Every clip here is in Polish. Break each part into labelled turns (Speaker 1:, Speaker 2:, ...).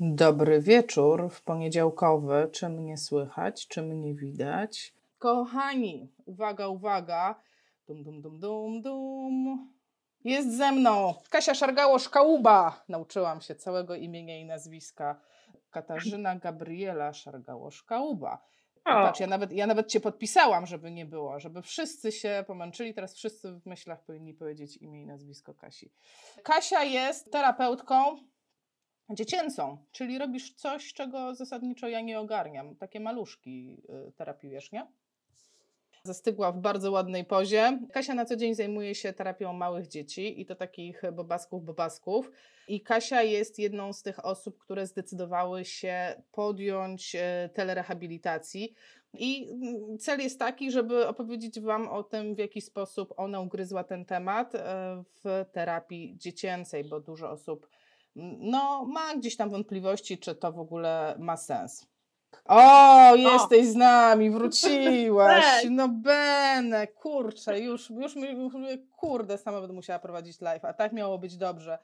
Speaker 1: Dobry wieczór w poniedziałkowy. Czy mnie słychać, czy mnie widać? Kochani, uwaga, uwaga. Dum, dum, dum, dum, dum. Jest ze mną Kasia Szargało-Szkałuba. Nauczyłam się całego imienia i nazwiska. Katarzyna Gabriela Szargało-Szkałuba. Patrz, ja nawet, ja nawet cię podpisałam, żeby nie było, żeby wszyscy się pomęczyli. Teraz wszyscy w myślach powinni powiedzieć imię i nazwisko Kasi. Kasia jest terapeutką dziecięcą, czyli robisz coś, czego zasadniczo ja nie ogarniam. Takie maluszki y, terapiujesz, nie? Zastygła w bardzo ładnej pozie. Kasia na co dzień zajmuje się terapią małych dzieci i to takich bobasków, bobasków. I Kasia jest jedną z tych osób, które zdecydowały się podjąć y, telerehabilitacji. I mm, cel jest taki, żeby opowiedzieć Wam o tym, w jaki sposób ona ugryzła ten temat y, w terapii dziecięcej, bo dużo osób no, ma gdzieś tam wątpliwości, czy to w ogóle ma sens. O, jesteś o. z nami, wróciłaś. No Bene, kurczę, już, już, już kurde, sama będę musiała prowadzić live, a tak miało być dobrze.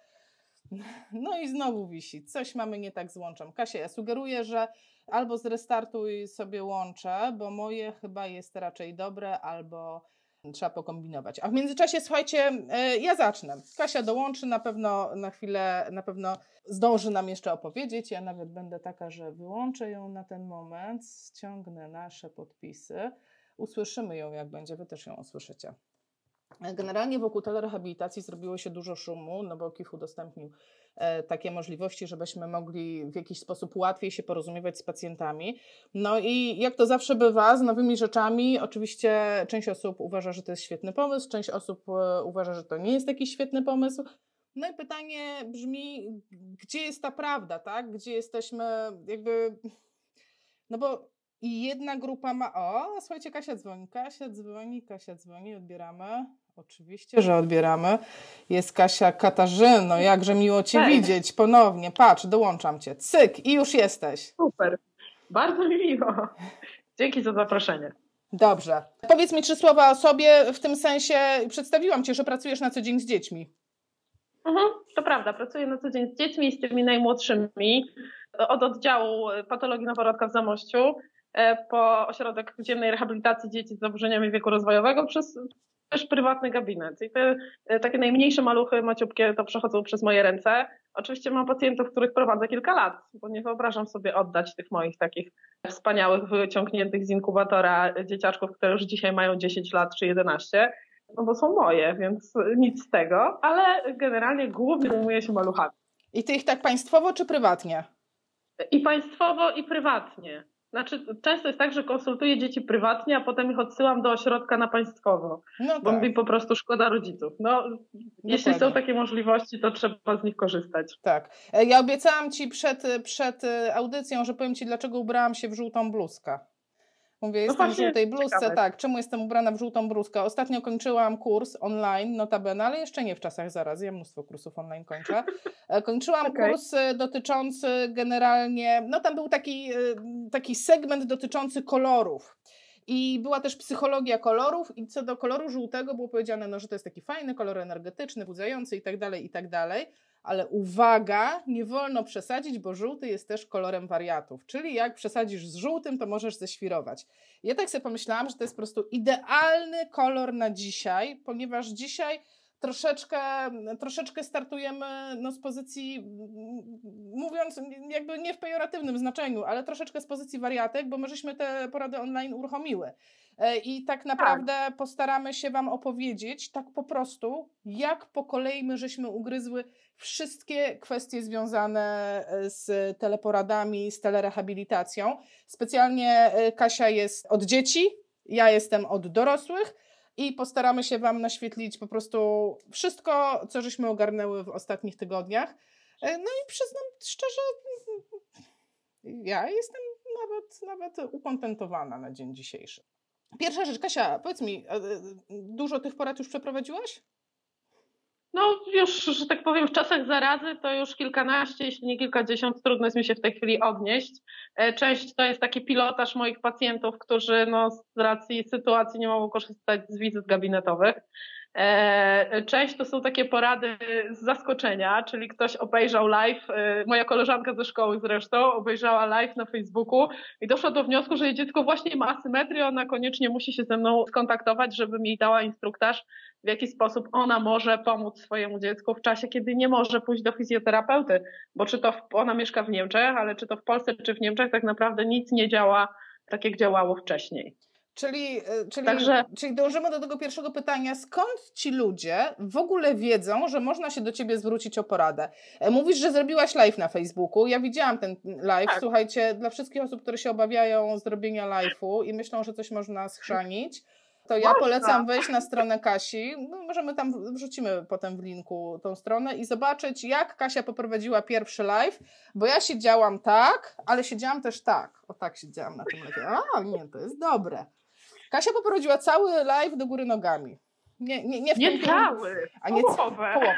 Speaker 1: No i znowu wisi. Coś mamy nie tak z łączem. Kasia, ja sugeruję, że albo zrestartuj sobie łącze, bo moje chyba jest raczej dobre, albo trzeba pokombinować. A w międzyczasie, słuchajcie, e, ja zacznę. Kasia dołączy, na pewno na chwilę, na pewno zdąży nam jeszcze opowiedzieć. Ja nawet będę taka, że wyłączę ją na ten moment, ściągnę nasze podpisy, usłyszymy ją, jak będzie, wy też ją usłyszycie. Generalnie wokół telerehabilitacji zrobiło się dużo szumu, no bo KIF udostępnił takie możliwości, żebyśmy mogli w jakiś sposób łatwiej się porozumiewać z pacjentami. No i jak to zawsze bywa z nowymi rzeczami, oczywiście część osób uważa, że to jest świetny pomysł, część osób e, uważa, że to nie jest taki świetny pomysł. No i pytanie brzmi, gdzie jest ta prawda, tak? Gdzie jesteśmy jakby... No bo i jedna grupa ma. O, słuchajcie, Kasia dzwoni. Kasia dzwoni, Kasia dzwoni, odbieramy. Oczywiście, że odbieramy. Jest Kasia Katarzyno, jakże miło Cię Cześć. widzieć ponownie. Patrz, dołączam Cię. Cyk i już jesteś.
Speaker 2: Super. Bardzo mi miło. Dzięki za zaproszenie.
Speaker 1: Dobrze. Powiedz mi trzy słowa o sobie, w tym sensie przedstawiłam Cię, że pracujesz na co dzień z dziećmi.
Speaker 2: Mhm, to prawda, pracuję na co dzień z dziećmi, z tymi najmłodszymi od oddziału patologii noworodka w Zamościu e, po ośrodek dziennej rehabilitacji dzieci z zaburzeniami wieku rozwojowego przez też prywatny gabinet. I te, e, takie najmniejsze maluchy, maciupkie, to przechodzą przez moje ręce. Oczywiście mam pacjentów, których prowadzę kilka lat, bo nie wyobrażam sobie oddać tych moich takich wspaniałych, wyciągniętych z inkubatora dzieciaczków, które już dzisiaj mają 10 lat czy 11, no bo są moje, więc nic z tego, ale generalnie głównie zajmuję się maluchami.
Speaker 1: I ty ich tak państwowo czy prywatnie?
Speaker 2: I państwowo, i prywatnie. Znaczy, często jest tak, że konsultuję dzieci prywatnie, a potem ich odsyłam do ośrodka na państwowo, no bo tak. mi po prostu szkoda rodziców. No, Dokładnie. jeśli są takie możliwości, to trzeba z nich korzystać.
Speaker 1: Tak. E, ja obiecałam Ci przed, przed e, audycją, że powiem Ci, dlaczego ubrałam się w żółtą bluzkę. Mówię, jestem no w żółtej bluzce, ciekawe. tak. Czemu jestem ubrana w żółtą bluzkę? Ostatnio kończyłam kurs online, notabene, ale jeszcze nie w czasach zaraz. Ja mnóstwo kursów online kończę. E, kończyłam okay. kurs e, dotyczący generalnie, no tam był taki, e, taki segment dotyczący kolorów. I była też psychologia kolorów i co do koloru żółtego było powiedziane, no, że to jest taki fajny kolor energetyczny, budzający i tak dalej, i tak dalej ale uwaga, nie wolno przesadzić, bo żółty jest też kolorem wariatów. Czyli jak przesadzisz z żółtym, to możesz ześwirować. Ja tak sobie pomyślałam, że to jest po prostu idealny kolor na dzisiaj, ponieważ dzisiaj troszeczkę, troszeczkę startujemy no, z pozycji, mówiąc jakby nie w pejoratywnym znaczeniu, ale troszeczkę z pozycji wariatek, bo my żeśmy te porady online uruchomiły. E, I tak naprawdę tak. postaramy się Wam opowiedzieć tak po prostu, jak po kolei my żeśmy ugryzły wszystkie kwestie związane e, z teleporadami, z telerehabilitacją. Specjalnie e, Kasia jest od dzieci, ja jestem od dorosłych i postaramy się Wam naświetlić po prostu wszystko, co żeśmy ogarnęły w ostatnich tygodniach. No i przyznam szczerze, ja jestem nawet, nawet ukontentowana na dzień dzisiejszy. Pierwsza rzecz, Kasia, powiedz mi, e, e, dużo tych porad już przeprowadziłaś?
Speaker 2: No już, że tak powiem, w czasach zarazy to już kilkanaście, jeśli nie kilkadziesiąt, trudno jest mi się w tej chwili odnieść. E, część to jest taki pilotaż moich pacjentów, którzy no, z racji sytuacji nie mogą korzystać z wizyt gabinetowych. E, część to są takie porady z zaskoczenia, czyli ktoś obejrzał live, e, moja koleżanka ze szkoły zresztą obejrzała live na Facebooku i doszła do wniosku, że jej dziecko właśnie ma asymetrię, ona koniecznie musi się ze mną skontaktować, żebym jej dała instruktaż, w jaki sposób ona może pomóc swojemu dziecku w czasie, kiedy nie może pójść do fizjoterapeuty, bo czy to w, ona mieszka w Niemczech, ale czy to w Polsce, czy w Niemczech, tak naprawdę nic nie działa tak, jak działało wcześniej.
Speaker 1: Czyli, e, czyli, Także... czyli dążymy do tego pierwszego pytania. Skąd ci ludzie w ogóle wiedzą, że można się do ciebie zwrócić o poradę? E, mówisz, że zrobiłaś live na Facebooku. Ja widziałam ten live. Tak. Słuchajcie, dla wszystkich osób, które się obawiają zrobienia live'u i myślą, że coś można schrzanić, to ja polecam wejść na stronę Kasi. No, możemy tam, wrzucimy potem w linku tą stronę i zobaczyć, jak Kasia poprowadziła pierwszy live, bo ja siedziałam tak, ale siedziałam też tak. O tak siedziałam na tym live. A, nie, to jest dobre. Kasia poprowadziła cały live do góry nogami. Nie, nie, nie, w
Speaker 2: nie cały,
Speaker 1: a nie połowę. Połowę,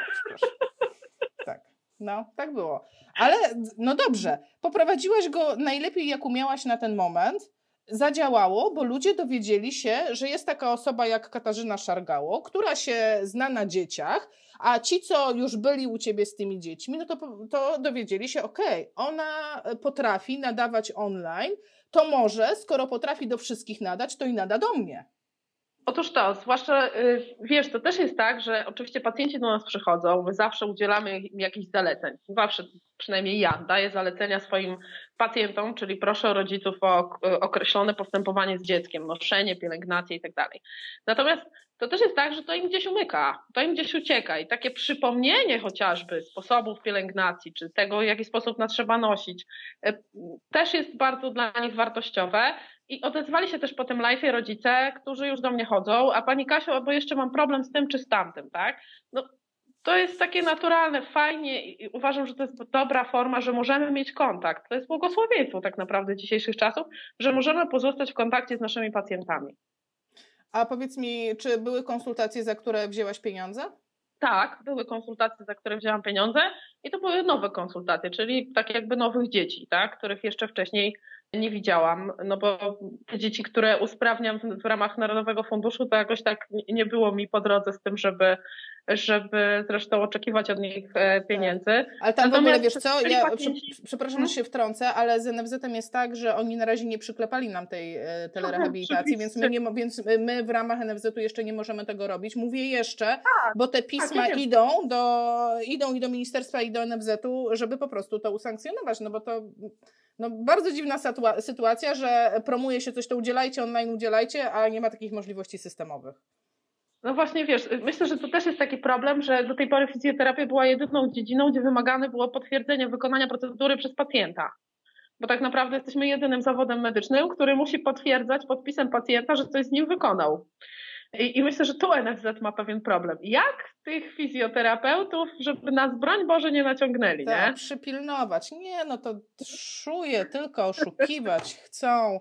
Speaker 1: Tak, no, tak było. Ale, no dobrze, poprowadziłaś go najlepiej, jak umiałaś na ten moment. Zadziałało, bo ludzie dowiedzieli się, że jest taka osoba jak Katarzyna Szargało, która się zna na dzieciach, a ci, co już byli u ciebie z tymi dziećmi, no to, to dowiedzieli się, okej, okay, ona potrafi nadawać online, to może, skoro potrafi do wszystkich nadać, to i nada do mnie.
Speaker 2: Otóż to, zwłaszcza, y, wiesz, to też jest tak, że oczywiście pacjenci do nas przychodzą, my zawsze udzielamy im jakichś zaleceń. Zawsze, przynajmniej ja, daję zalecenia swoim pacjentom, czyli proszę rodziców o określone postępowanie z dzieckiem, noszenie, pielęgnację tak dalej. Natomiast to też jest tak, że to im gdzieś umyka, to im gdzieś ucieka i takie przypomnienie chociażby sposobów pielęgnacji, czy tego, w jaki sposób nas trzeba nosić, y, też jest bardzo dla nich wartościowe. I odezwali się też po tym live rodzice, którzy już do mnie chodzą, a pani Kasiu, bo jeszcze mam problem z tym czy z tamtym, tak? No, to jest takie naturalne, fajnie i uważam, że to jest dobra forma, że możemy mieć kontakt. To jest błogosławieństwo tak naprawdę dzisiejszych czasów, że możemy pozostać w kontakcie z naszymi pacjentami.
Speaker 1: A powiedz mi, czy były konsultacje, za które wzięłaś pieniądze?
Speaker 2: Tak, były konsultacje, za które wzięłam pieniądze i to były nowe konsultacje, czyli tak jakby nowych dzieci, tak, których jeszcze wcześniej nie widziałam, no bo te dzieci, które usprawniam w, ramach Narodowego Funduszu, to jakoś tak nie było mi po drodze z tym, żeby, żeby zresztą oczekiwać od nich e, pieniędzy. Tak.
Speaker 1: Ale tam Natomiast w ogóle, wiesz co, ja przepraszam, że się wtrącę, ale z NFZ-em jest tak, że oni na razie nie przyklepali nam tej e, telerehabilitacji, więc my, nie, więc my w ramach NFZ-u jeszcze nie możemy tego robić. Mówię jeszcze, tak, bo te pisma tak, idą, do, idą i do ministerstwa i do NFZ-u, żeby po prostu to usankcjonować, no bo to no, bardzo dziwna sytuacja, że promuje się coś, to udzielajcie online, udzielajcie, a nie ma takich możliwości systemowych.
Speaker 2: No właśnie, wiesz, myślę, że to też jest taki problem, że do tej pory fizjoterapia była jedyną dziedziną, gdzie wymagane było potwierdzenie wykonania procedury przez pacjenta. Bo tak naprawdę jesteśmy jedynym zawodem medycznym, który musi potwierdzać podpisem pacjenta, że coś z nim wykonał. I, I, myślę, że tu NFZ ma pewien problem. Jak tych fizjoterapeutów, żeby nas, broń Boże, nie naciągnęli, tak, nie?
Speaker 1: przypilnować. Nie, no to szuje, tylko oszukiwać chcą.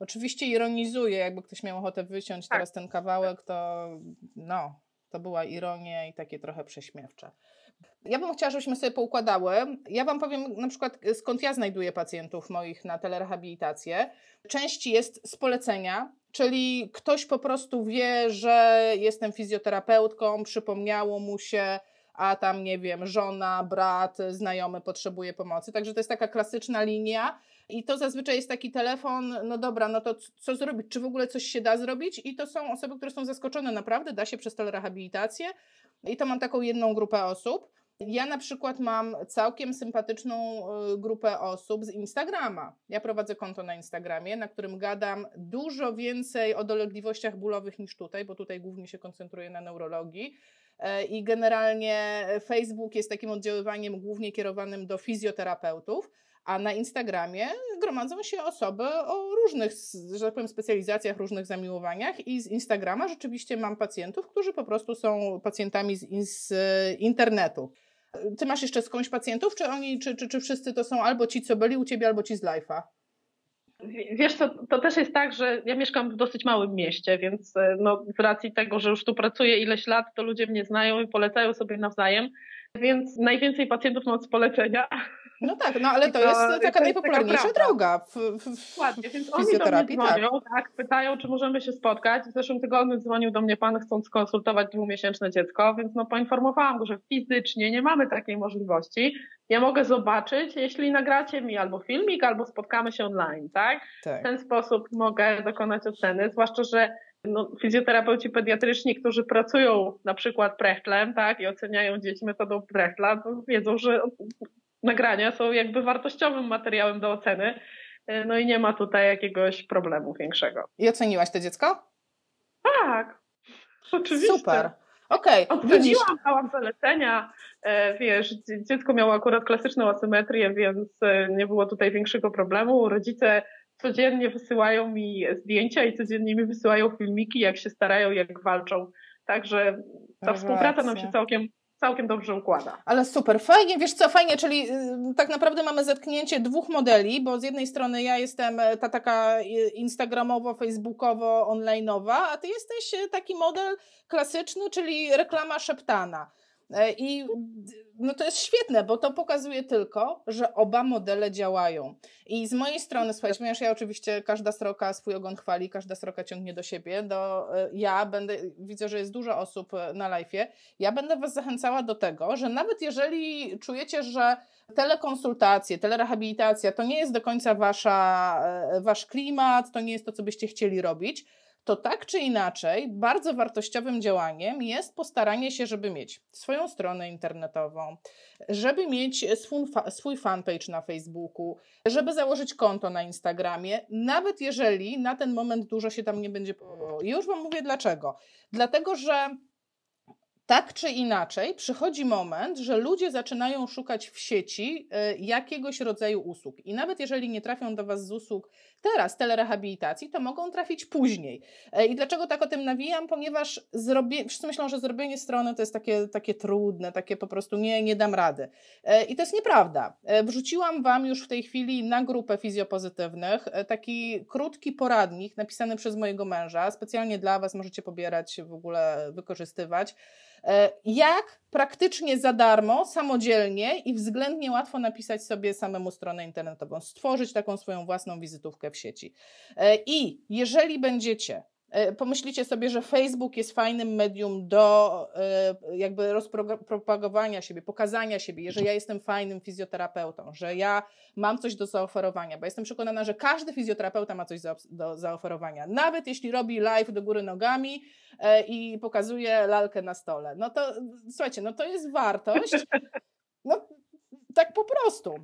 Speaker 1: Oczywiście ironizuję, jakby ktoś miał ochotę wyciąć tak. teraz ten kawałek, to no, to była ironia i takie trochę prześmiewcze. Ja bym chciała, żebyśmy sobie poukładały. Ja Wam powiem na przykład, skąd ja znajduję pacjentów moich na telerehabilitację. Część jest z polecenia, czyli ktoś po prostu wie, że jestem fizjoterapeutką, przypomniało mu się, a tam nie wiem, żona, brat, znajomy potrzebuje pomocy. Także to jest taka klasyczna linia. I to zazwyczaj jest taki telefon, no dobra, no to co zrobić? Czy w ogóle coś się da zrobić? I to są osoby, które są zaskoczone, naprawdę da się przez telerehabilitację. I to mam taką jedną grupę osób. Ja na przykład mam całkiem sympatyczną y, grupę osób z Instagrama. Ja prowadzę konto na Instagramie, na którym gadam dużo więcej o dolegliwościach bólowych niż tutaj, bo tutaj głównie się koncentruję na neurologii. E, I generalnie Facebook jest takim oddziaływaniem głównie kierowanym do fizjoterapeutów, a na Instagramie gromadzą się osoby o różnych, że tak powiem, specjalizacjach, różnych zamiłowaniach i z Instagrama rzeczywiście mam pacjentów, którzy po prostu są pacjentami z, z internetu. Ty masz jeszcze skądś pacjentów, czy oni, czy, czy, czy wszyscy to są albo ci, co byli u ciebie, albo ci z live'a?
Speaker 2: Wiesz, to, to też jest tak, że ja mieszkam w dosyć małym mieście, więc e, no, z racji tego, że już tu pracuję ileś lat, to ludzie mnie znają i polecają sobie nawzajem, więc najwięcej pacjentów mam z polecenia,
Speaker 1: No tak, no ale to, to jest taka to najpopularniejsza jest taka droga w, w,
Speaker 2: Dokładnie, więc oni do mnie dzwonią, tak. tak. pytają, czy możemy się spotkać. W zeszłym tygodniu dzwonił do mnie pan, chcąc skonsultować dwumiesięczne dziecko, więc no poinformowałam go, że fizycznie nie mamy takiej możliwości. Ja mogę zobaczyć, jeśli nagracie mi albo filmik, albo spotkamy się online, tak? tak. W ten sposób mogę dokonać oceny, zwłaszcza, że no, fizjoterapeuci pediatryczni, którzy pracują na przykład prechtlem, tak, i oceniają dzieci metodą prechtla, to wiedzą, że nagrania są jakby wartościowym materiałem do oceny. E, no i nie ma tutaj jakiegoś problemu większego.
Speaker 1: I oceniłaś to dziecko?
Speaker 2: Tak, oczywiście.
Speaker 1: Super. Okej.
Speaker 2: Okay. Oceniłam, dałam zalecenia. E, wiesz, dziecko miało akurat klasyczną asymetrię, więc e, nie było tutaj większego problemu. Rodzice codziennie wysyłają mi zdjęcia i codziennie mi wysyłają filmiki, jak się starają, jak walczą. Także ta współpraca nam się całkiem całkiem dobrze układa.
Speaker 1: Ale super, fajnie, wiesz co, fajnie, czyli y, tak naprawdę mamy zetknięcie dwóch modeli, bo z jednej strony ja jestem e, ta taka instagramowo, facebookowo, online'owa, a ty jesteś e, taki model klasyczny, czyli reklama szeptana. E, I no to jest świetne, bo to pokazuje tylko, że oba modele działają. I z mojej strony, słuchajcie, ponieważ ja oczywiście każda sroka swój ogon chwali, każda sroka ciągnie do siebie, do, e, ja będę, widzę, że jest dużo osób e, na live'ie, ja będę Was zachęcała do tego, że nawet jeżeli czujecie, że telekonsultacje, telerehabilitacja to nie jest do końca wasza, wasz klimat, to nie jest to, co byście chcieli robić, to tak czy inaczej bardzo wartościowym działaniem jest postaranie się, żeby mieć swoją stronę internetową, żeby mieć swój, fanpage na Facebooku, żeby założyć konto na Instagramie, nawet jeżeli na ten moment dużo się tam nie będzie. I już Wam mówię dlaczego. Dlatego, że tak czy inaczej, przychodzi moment, że ludzie zaczynają szukać w sieci e, jakiegoś rodzaju usług. I nawet jeżeli nie trafią do Was z usług teraz telerehabilitacji, to mogą trafić później. E, I dlaczego tak o tym nawijam? Ponieważ zrobię, wszyscy myślą, że zrobienie strony to jest takie, takie trudne, takie po prostu nie, nie dam rady. E, I to jest nieprawda. Wrzuciłam Wam już w tej chwili na grupę fizjopozytywnych taki krótki poradnik napisany przez mojego męża. Specjalnie dla Was możecie pobierać, w ogóle wykorzystywać. E, jak praktycznie za darmo, samodzielnie i względnie łatwo napisać sobie samemu stronę internetową, stworzyć taką swoją własną wizytówkę w sieci. E, I jeżeli będziecie pomyślicie sobie, że Facebook jest fajnym medium do e, jakby rozpropagowania siebie, pokazania siebie, że ja jestem fajnym fizjoterapeutą, że ja mam coś do zaoferowania, bo jestem przekonana, że każdy fizjoterapeuta ma coś do zaoferowania. Nawet jeśli robi live do góry nogami e, i pokazuje lalkę na stole. No to słuchajcie, no to jest wartość. No tak po prostu.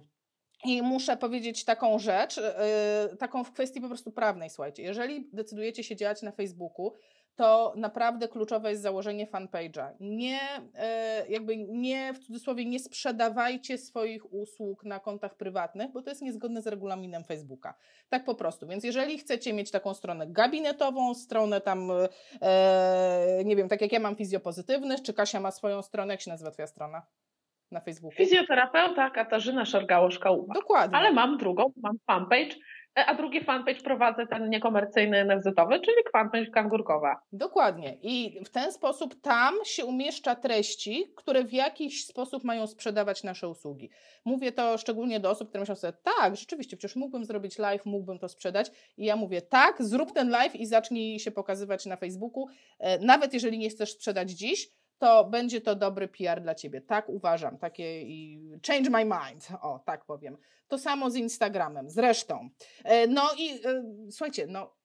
Speaker 1: I muszę powiedzieć taką rzecz, yy, taką w kwestii po prostu prawnej, słuchajcie. Jeżeli decydujecie się działać na Facebooku, to naprawdę kluczowe jest założenie fanpage'a. Nie, yy, jakby nie, w cudzysłowie, nie sprzedawajcie swoich usług na kontach prywatnych, bo to jest niezgodne z regulaminem Facebooka. Tak po prostu. Więc jeżeli chcecie mieć taką stronę gabinetową, stronę tam, nie wiem, tak jak ja mam fizjopozytywnych, czy Kasia ma swoją stronę, jak się nazywa twoja strona? Na Facebooku?
Speaker 2: Fizjoterapeuta Katarzyna Szargało-Szkałuba.
Speaker 1: Dokładnie.
Speaker 2: Ale mam drugą, mam fanpage, e, a drugi fanpage prowadzę ten niekomercyjny NFZ-owy, czyli fanpage Kangurkowa.
Speaker 1: Dokładnie. I w ten sposób tam się umieszcza treści, które w jakiś sposób mają sprzedawać nasze usługi. Mówię to szczególnie do osób, które myślą sobie, tak, rzeczywiście, przecież mógłbym zrobić live, mógłbym to sprzedać. I ja mówię, tak, zrób ten live i zacznij się pokazywać na Facebooku. E, nawet jeżeli nie chcesz sprzedać dziś, to będzie to dobry PR dla ciebie. Tak uważam, takie i change my mind, o tak powiem. To samo z Instagramem, zresztą. E, no i e, słuchajcie, no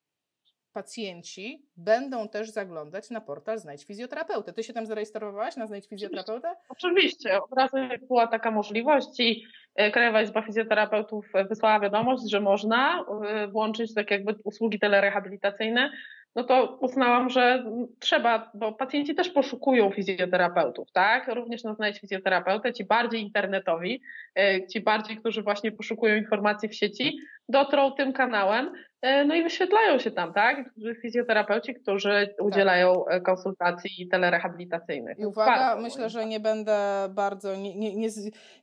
Speaker 1: pacjenci będą też zaglądać na portal Znajdź Fizjoterapeutę. Ty się tam zarejestrowałaś na Znajdź Fizjoterapeutę?
Speaker 2: Oczywiście. Od razu była taka możliwość i e, Krajowa Izba Fizjoterapeutów wysłała wiadomość, że można włączyć tak jakby usługi telerehabilitacyjne, no to uznałam, że trzeba, bo pacjenci też poszukują fizjoterapeutów, tak? Również na znajdź fizjoterapeutę, ci bardziej internetowi, e, ci bardziej, którzy właśnie poszukują informacji w sieci, dotrą tym kanałem, e, no i wyświetlają się tam, tak? Fizjoterapeuci, którzy tak. udzielają e, konsultacji telerehabilitacyjnych.
Speaker 1: I uwaga, Bardzo myślę, że nie będę bardzo, nie, nie, nie,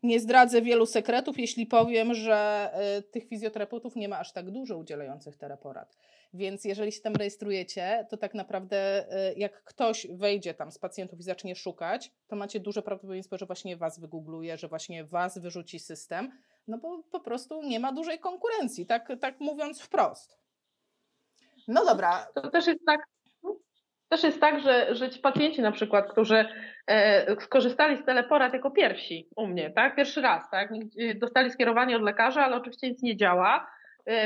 Speaker 1: nie zdradzę wielu sekretów, jeśli powiem, że tych fizjoterapeutów nie ma aż tak dużo udzielających teleporad. Więc jeżeli się tam rejestrujecie, to tak naprawdę y, jak ktoś wejdzie tam z pacjentów i zacznie szukać, to macie duże prawdopodobieństwo, że właśnie was wygoogluje, że właśnie was wyrzuci system, no bo po prostu nie ma dużej konkurencji, tak, tak mówiąc wprost. No dobra.
Speaker 2: To też jest tak, też jest tak, że, że ci pacjenci na przykład, którzy e, skorzystali z teleporad jako pierwsi u mnie, tak? Pierwszy raz, tak? Dostali skierowanie od lekarza, ale oczywiście nic nie działa, e,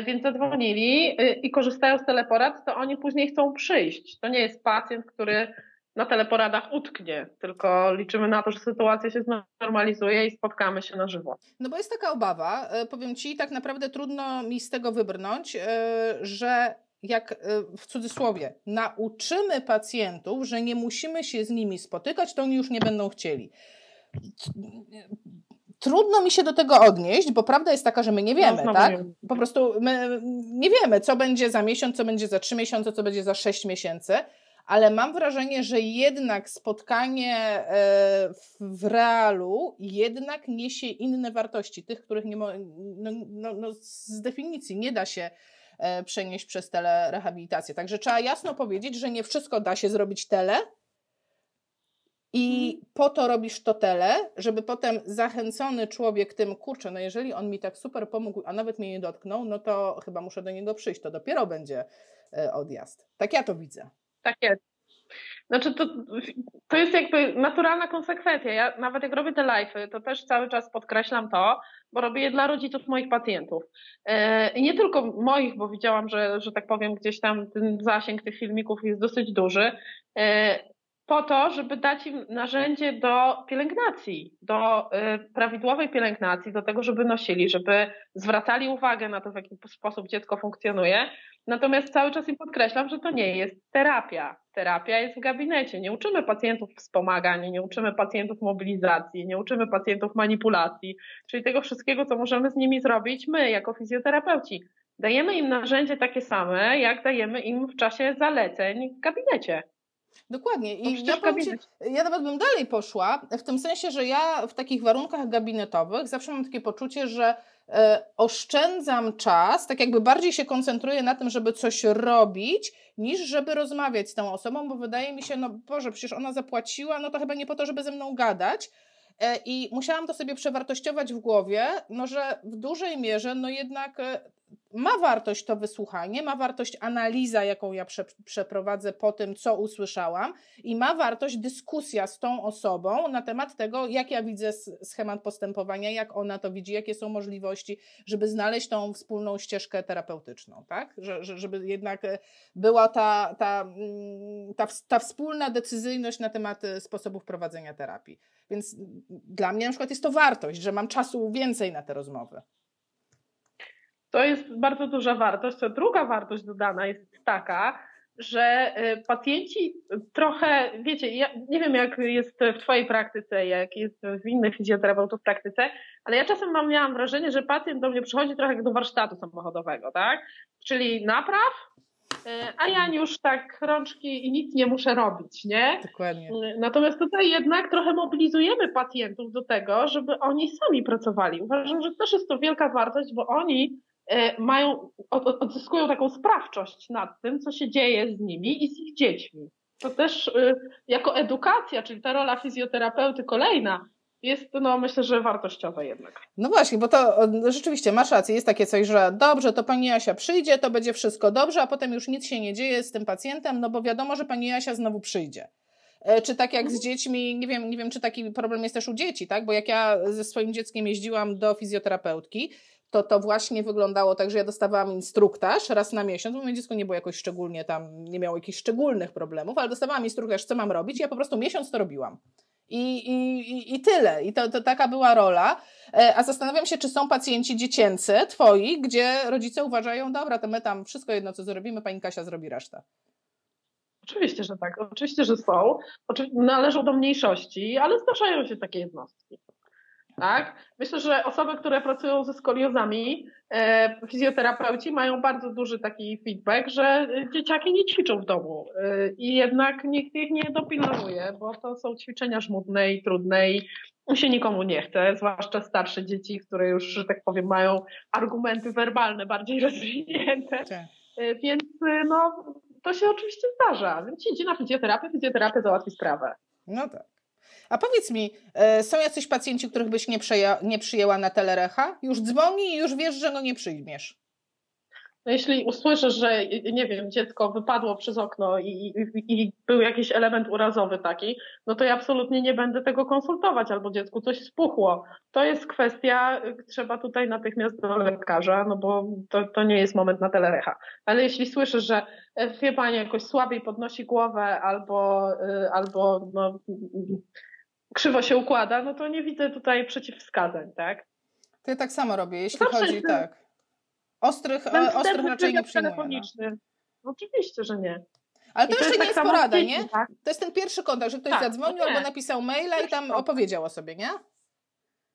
Speaker 2: więc zadzwonili e, i korzystają z teleporad, to oni później chcą przyjść. To nie jest pacjent, który na teleporadach utknie, tylko liczymy na to, że sytuacja się znormalizuje i spotkamy się na żywo.
Speaker 1: No bo jest taka obawa, e, powiem Ci, tak naprawdę trudno mi z tego wybrnąć, e, że jak e, w cudzysłowie, nauczymy pacjentów, że nie musimy się z nimi spotykać, to oni już nie będą chcieli. Trudno mi się do tego odnieść, bo prawda jest taka, że my nie wiemy, no, tak? Po prostu my nie wiemy, co będzie za miesiąc, co będzie za trzy miesiące, co będzie za sześć miesięcy ale mam wrażenie, że jednak spotkanie e, w realu jednak niesie inne wartości, tych, których nie mo- no, no, no, z definicji nie da się e, przenieść przez telerehabilitację. Także trzeba jasno powiedzieć, że nie wszystko da się zrobić tele, i mhm. po to robisz to tele, żeby potem zachęcony człowiek tym, kurczę, no jeżeli on mi tak super pomógł, a nawet mnie nie dotknął, no to chyba muszę do niego przyjść, to dopiero będzie e, odjazd. Tak ja to widzę.
Speaker 2: Tak jest. Znaczy to, to jest jakby naturalna konsekwencja. Ja nawet jak robię te live'y, to też cały czas podkreślam to, bo robię je dla rodziców moich pacjentów. E, I nie tylko moich, bo widziałam, że, że tak powiem, gdzieś tam ten zasięg tych filmików jest dosyć duży. Po to, żeby dać im narzędzie do pielęgnacji, do y, prawidłowej pielęgnacji, do tego, żeby nosili, żeby zwracali uwagę na to, w jaki sposób dziecko funkcjonuje. Natomiast cały czas im podkreślam, że to nie jest terapia. Terapia jest w gabinecie. Nie uczymy pacjentów wspomagania, nie uczymy pacjentów mobilizacji, nie uczymy pacjentów manipulacji, czyli tego wszystkiego, co możemy z nimi zrobić my, jako fizjoterapeuci. Dajemy im narzędzie takie same, jak dajemy im w czasie zaleceń w gabinecie.
Speaker 1: Dokładnie. I ja, ci, ja nawet bym dalej poszła, w tym sensie, że ja w takich warunkach gabinetowych zawsze mam takie poczucie, że e, oszczędzam czas, tak jakby bardziej się koncentruję na tym, żeby coś robić, niż żeby rozmawiać z tą osobą, bo wydaje mi się, no Boże, przecież ona zapłaciła, no to chyba nie po to, żeby ze mną gadać. E, I musiałam to sobie przewartościować w głowie, no że w dużej mierze, no jednak e, ma wartość to wysłuchanie, ma wartość analiza, jaką ja prze, przeprowadzę po tym, co usłyszałam, i ma wartość dyskusja z tą osobą na temat tego, jak ja widzę schemat postępowania, jak ona to widzi, jakie są możliwości, żeby znaleźć tą wspólną ścieżkę terapeutyczną, tak? Że, że, żeby jednak e, była ta, ta, mm, ta, ta wspólna decyzyjność na temat sposobów prowadzenia terapii. Więc dla mnie na przykład jest to wartość, że mam czasu więcej na te rozmowy.
Speaker 2: To jest bardzo duża wartość. A druga wartość dodana jest taka, że y, pacjenci trochę, wiecie, ja nie wiem jak jest w Twojej praktyce, jak jest w innych fizjoterapeutów w praktyce, ale ja czasem mam, miałam wrażenie, że pacjent do mnie przychodzi trochę jak do warsztatu samochodowego, tak? Czyli napraw, y, a ja już tak rączki i nic nie muszę robić, nie?
Speaker 1: Dokładnie.
Speaker 2: Y, natomiast tutaj jednak trochę mobilizujemy pacjentów do tego, żeby oni sami pracowali. Uważam, że też jest to wielka wartość, bo oni mają, odzyskują taką sprawczość nad tym, co się dzieje z nimi i z ich dziećmi. To też e, jako edukacja, czyli ta rola fizjoterapeuty kolejna, jest, no myślę, że wartościowa jednak.
Speaker 1: No właśnie, bo to rzeczywiście masz rację, jest takie coś, że dobrze, to pani Jasia przyjdzie, to będzie wszystko dobrze, a potem już nic się nie dzieje z tym pacjentem, no bo wiadomo, że pani Jasia znowu przyjdzie. E, czy tak jak z dziećmi, nie wiem, nie wiem, czy taki problem jest też u dzieci, tak? Bo jak ja ze swoim dzieckiem jeździłam do fizjoterapeutki, to to właśnie wyglądało tak, że ja dostawałam instruktaż raz na miesiąc, bo moje dziecko nie było jakoś szczególnie tam, nie miało jakichś szczególnych problemów, ale dostawałam instruktaż, co mam robić i ja po prostu miesiąc to robiłam. I, i, i tyle. I to, to taka była rola. E, a zastanawiam się, czy są pacjenci dziecięcy, twoi, gdzie rodzice uważają, dobra, to my tam wszystko jedno, co zrobimy, pani Kasia zrobi resztę.
Speaker 2: Oczywiście, że tak. Oczywiście, że są. Oczywiście należą do mniejszości, ale zdarzają się takie jednostki. Tak? Myślę, że osoby, które pracują ze skoliozami, e, fizjoterapeuci mają bardzo duży taki feedback, że dzieciaki nie ćwiczą w domu e, i jednak nikt ich nie dopilnuje, bo to są ćwiczenia żmudne i trudne i się nikomu nie chce, zwłaszcza starsze dzieci, które już, że tak powiem, mają argumenty werbalne bardziej rozwinięte. Tak. E, więc no, to się oczywiście zdarza. Więc idzie na fizjoterapię, fizjoterapia załatwi sprawę.
Speaker 1: No tak. A powiedz mi, e, są jacyś pacjenci, których byś nie, przeja- nie przyjęła na telerecha? Już dzwoni i już wiesz, że no nie przyjmiesz.
Speaker 2: No jeśli usłyszysz, że nie wiem, dziecko wypadło przez okno i, i, i, był jakiś element urazowy taki, no to ja absolutnie nie będę tego konsultować, albo dziecku coś spuchło. To jest kwestia, trzeba tutaj natychmiast do lekarza, no bo to, to nie jest moment na telerecha. Ale jeśli słyszysz, że e, wie pani jakoś słabiej podnosi głowę albo, albo no, krzywo się układa, no to nie widzę tutaj przeciwwskazań, tak?
Speaker 1: To ja tak samo robię, jeśli Zawsze chodzi, tak. Ostrych, e, ostrych raczej nie przyjmuję. No.
Speaker 2: Oczywiście, że nie.
Speaker 1: Ale to, to jeszcze nie tak jest porada, nie? Tak? To jest ten pierwszy kontakt, że ktoś tak, zadzwonił albo napisał maila i tam opowiedział o sobie, nie?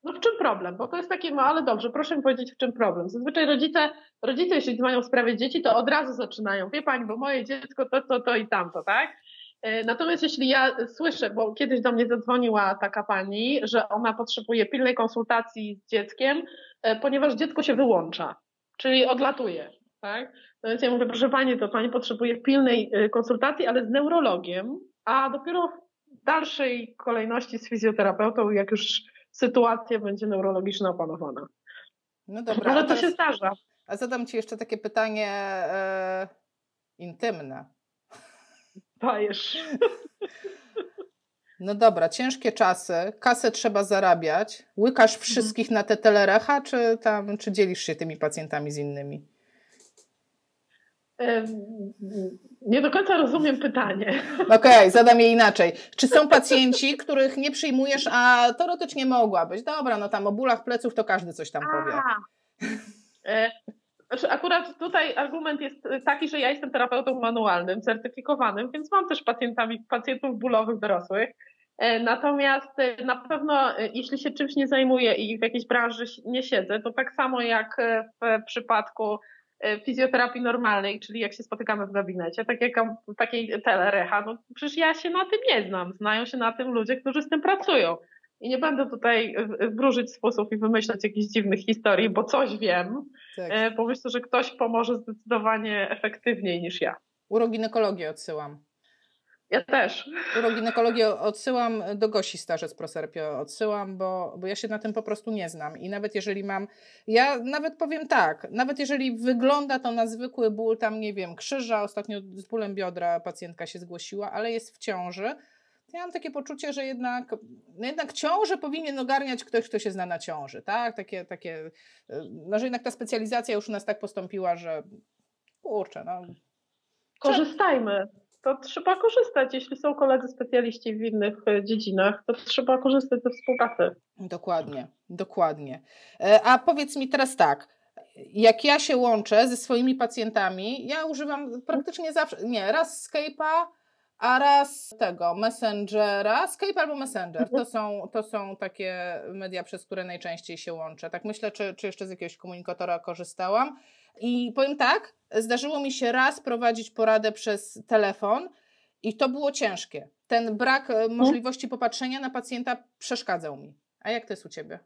Speaker 2: No w czym problem? Bo to jest takie, no ale dobrze, proszę mi powiedzieć, w czym problem. Zazwyczaj rodzice, rodzice jeśli dzwonią w sprawie dzieci, to od razu zaczynają, wie pani, bo moje dziecko to, to, to i tamto, tak? E, natomiast jeśli ja słyszę, bo kiedyś do mnie zadzwoniła taka pani, że ona potrzebuje pilnej konsultacji z dzieckiem, e, ponieważ dziecko się wyłącza czyli odlatuje. Tak? No więc ja mówię, proszę Pani, to Pani potrzebuje pilnej y, konsultacji, ale z neurologiem, a dopiero w dalszej kolejności z fizjoterapeutą, jak już sytuacja będzie neurologiczna opanowana. No dobra. Ale to się zdarza.
Speaker 1: A zadam Ci jeszcze takie pytanie e, intymne.
Speaker 2: Dajesz.
Speaker 1: No dobra, ciężkie czasy, kasę trzeba zarabiać. Łykasz mhm. wszystkich na te telerecha, czy tam, czy dzielisz się tymi pacjentami z innymi?
Speaker 2: Nie do końca rozumiem pytanie.
Speaker 1: Okej, okay, zadam je inaczej. Czy są pacjenci, których nie przyjmujesz, a teoretycznie mogłabyś? Dobra, no tam o bólach pleców to każdy coś tam powie.
Speaker 2: E, znaczy akurat tutaj argument jest taki, że ja jestem terapeutą manualnym, certyfikowanym, więc mam też pacjentami, pacjentów bólowych dorosłych. E, natomiast e, na pewno, e, jeśli się czymś nie zajmuję i w jakiejś branży nie siedzę, to tak samo jak w przypadku fizjoterapii normalnej, czyli jak się spotykamy w gabinecie, tak jak takiej telerecha, no przecież ja się na tym nie znam. Znają się na tym ludzie, którzy z tym pracują. I nie będę tutaj wróżyć sposób i wymyślać jakichś dziwnych historii, bo coś wiem. Tak. Bo myślę, że ktoś pomoże zdecydowanie efektywniej niż ja.
Speaker 1: Uroginekologię odsyłam.
Speaker 2: Ja też.
Speaker 1: Uroginekologię odsyłam do Gosi Starzec Proserpio, odsyłam, bo, bo ja się na tym po prostu nie znam. I nawet jeżeli mam, ja nawet powiem tak, nawet jeżeli wygląda to na zwykły ból, tam nie wiem, krzyża, ostatnio z bólem biodra pacjentka się zgłosiła, ale jest w ciąży, ja mam takie poczucie, że jednak, no jednak ciążę powinien ogarniać ktoś, kto się zna na ciąży, tak? Takie, takie, no że jednak ta specjalizacja już u nas tak postąpiła, że kurczę, no.
Speaker 2: Korzystajmy to trzeba korzystać. Jeśli są koledzy specjaliści w innych e, dziedzinach, to trzeba korzystać ze współpracy.
Speaker 1: Dokładnie, dokładnie. E, a powiedz mi teraz tak. Jak ja się łączę ze swoimi pacjentami, ja używam praktycznie zawsze, nie, raz Skype'a, a raz tego Messengera, Skype albo Messenger. To są, to są takie media, przez które najczęściej się łączę. Tak myślę, czy, czy jeszcze z jakiegoś komunikatora korzystałam. I powiem tak, zdarzyło mi się raz prowadzić poradę przez telefon i to było ciężkie. Ten brak e, możliwości popatrzenia na pacjenta przeszkadzał mi. A jak to jest u ciebie?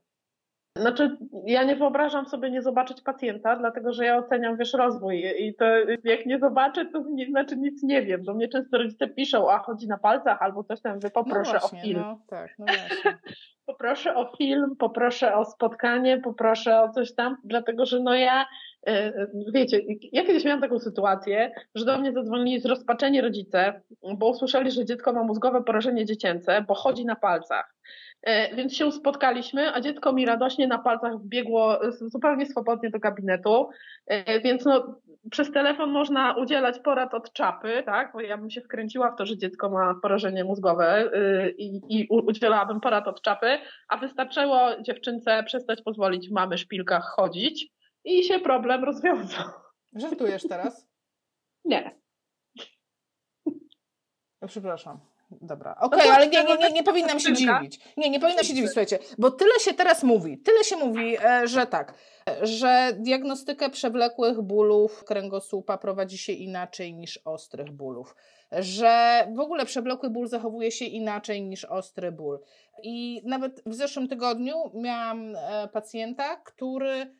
Speaker 2: Znaczy, ja nie wyobrażam sobie nie zobaczyć pacjenta, dlatego że ja oceniam, wiesz, rozwój i to jak nie zobaczę, to nie znaczy nic nie wiem. Do mnie często rodzice piszą, a chodzi na palcach albo coś tam, wy poproszę no właśnie, o film.
Speaker 1: No, tak, no właśnie.
Speaker 2: poproszę o film, poproszę o spotkanie, poproszę o coś tam, dlatego że no ja, e, wiecie, ja kiedyś miałam taką sytuację, że do mnie zadzwonili zrozpaczeni rodzice, bo usłyszeli, że dziecko ma mózgowe porażenie dziecięce, bo chodzi na palcach. E, więc się spotkaliśmy, a dziecko mi radośnie na palcach wbiegło zupełnie swobodnie do gabinetu. E, więc no, przez telefon można udzielać porad od czapy, tak? Bo ja bym się wkręciła w to, że dziecko ma porażenie mózgowe y, i, i udzielałabym porad od czapy, a wystarczyło dziewczynce przestać pozwolić w mamy szpilkach chodzić i się problem rozwiązał.
Speaker 1: Żartujesz teraz?
Speaker 2: Nie.
Speaker 1: Przepraszam. Dobra, okej, okay, ale nie, nie, nie, nie powinnam się dziwić. Nie, nie powinnam się dziwić, słuchajcie, bo tyle się teraz mówi, tyle się mówi, e, że tak, że diagnostykę przewlekłych bólów kręgosłupa prowadzi się inaczej niż ostrych bólów, że w ogóle przewlekły ból zachowuje się inaczej niż ostry ból. I nawet w zeszłym tygodniu miałam e, pacjenta, który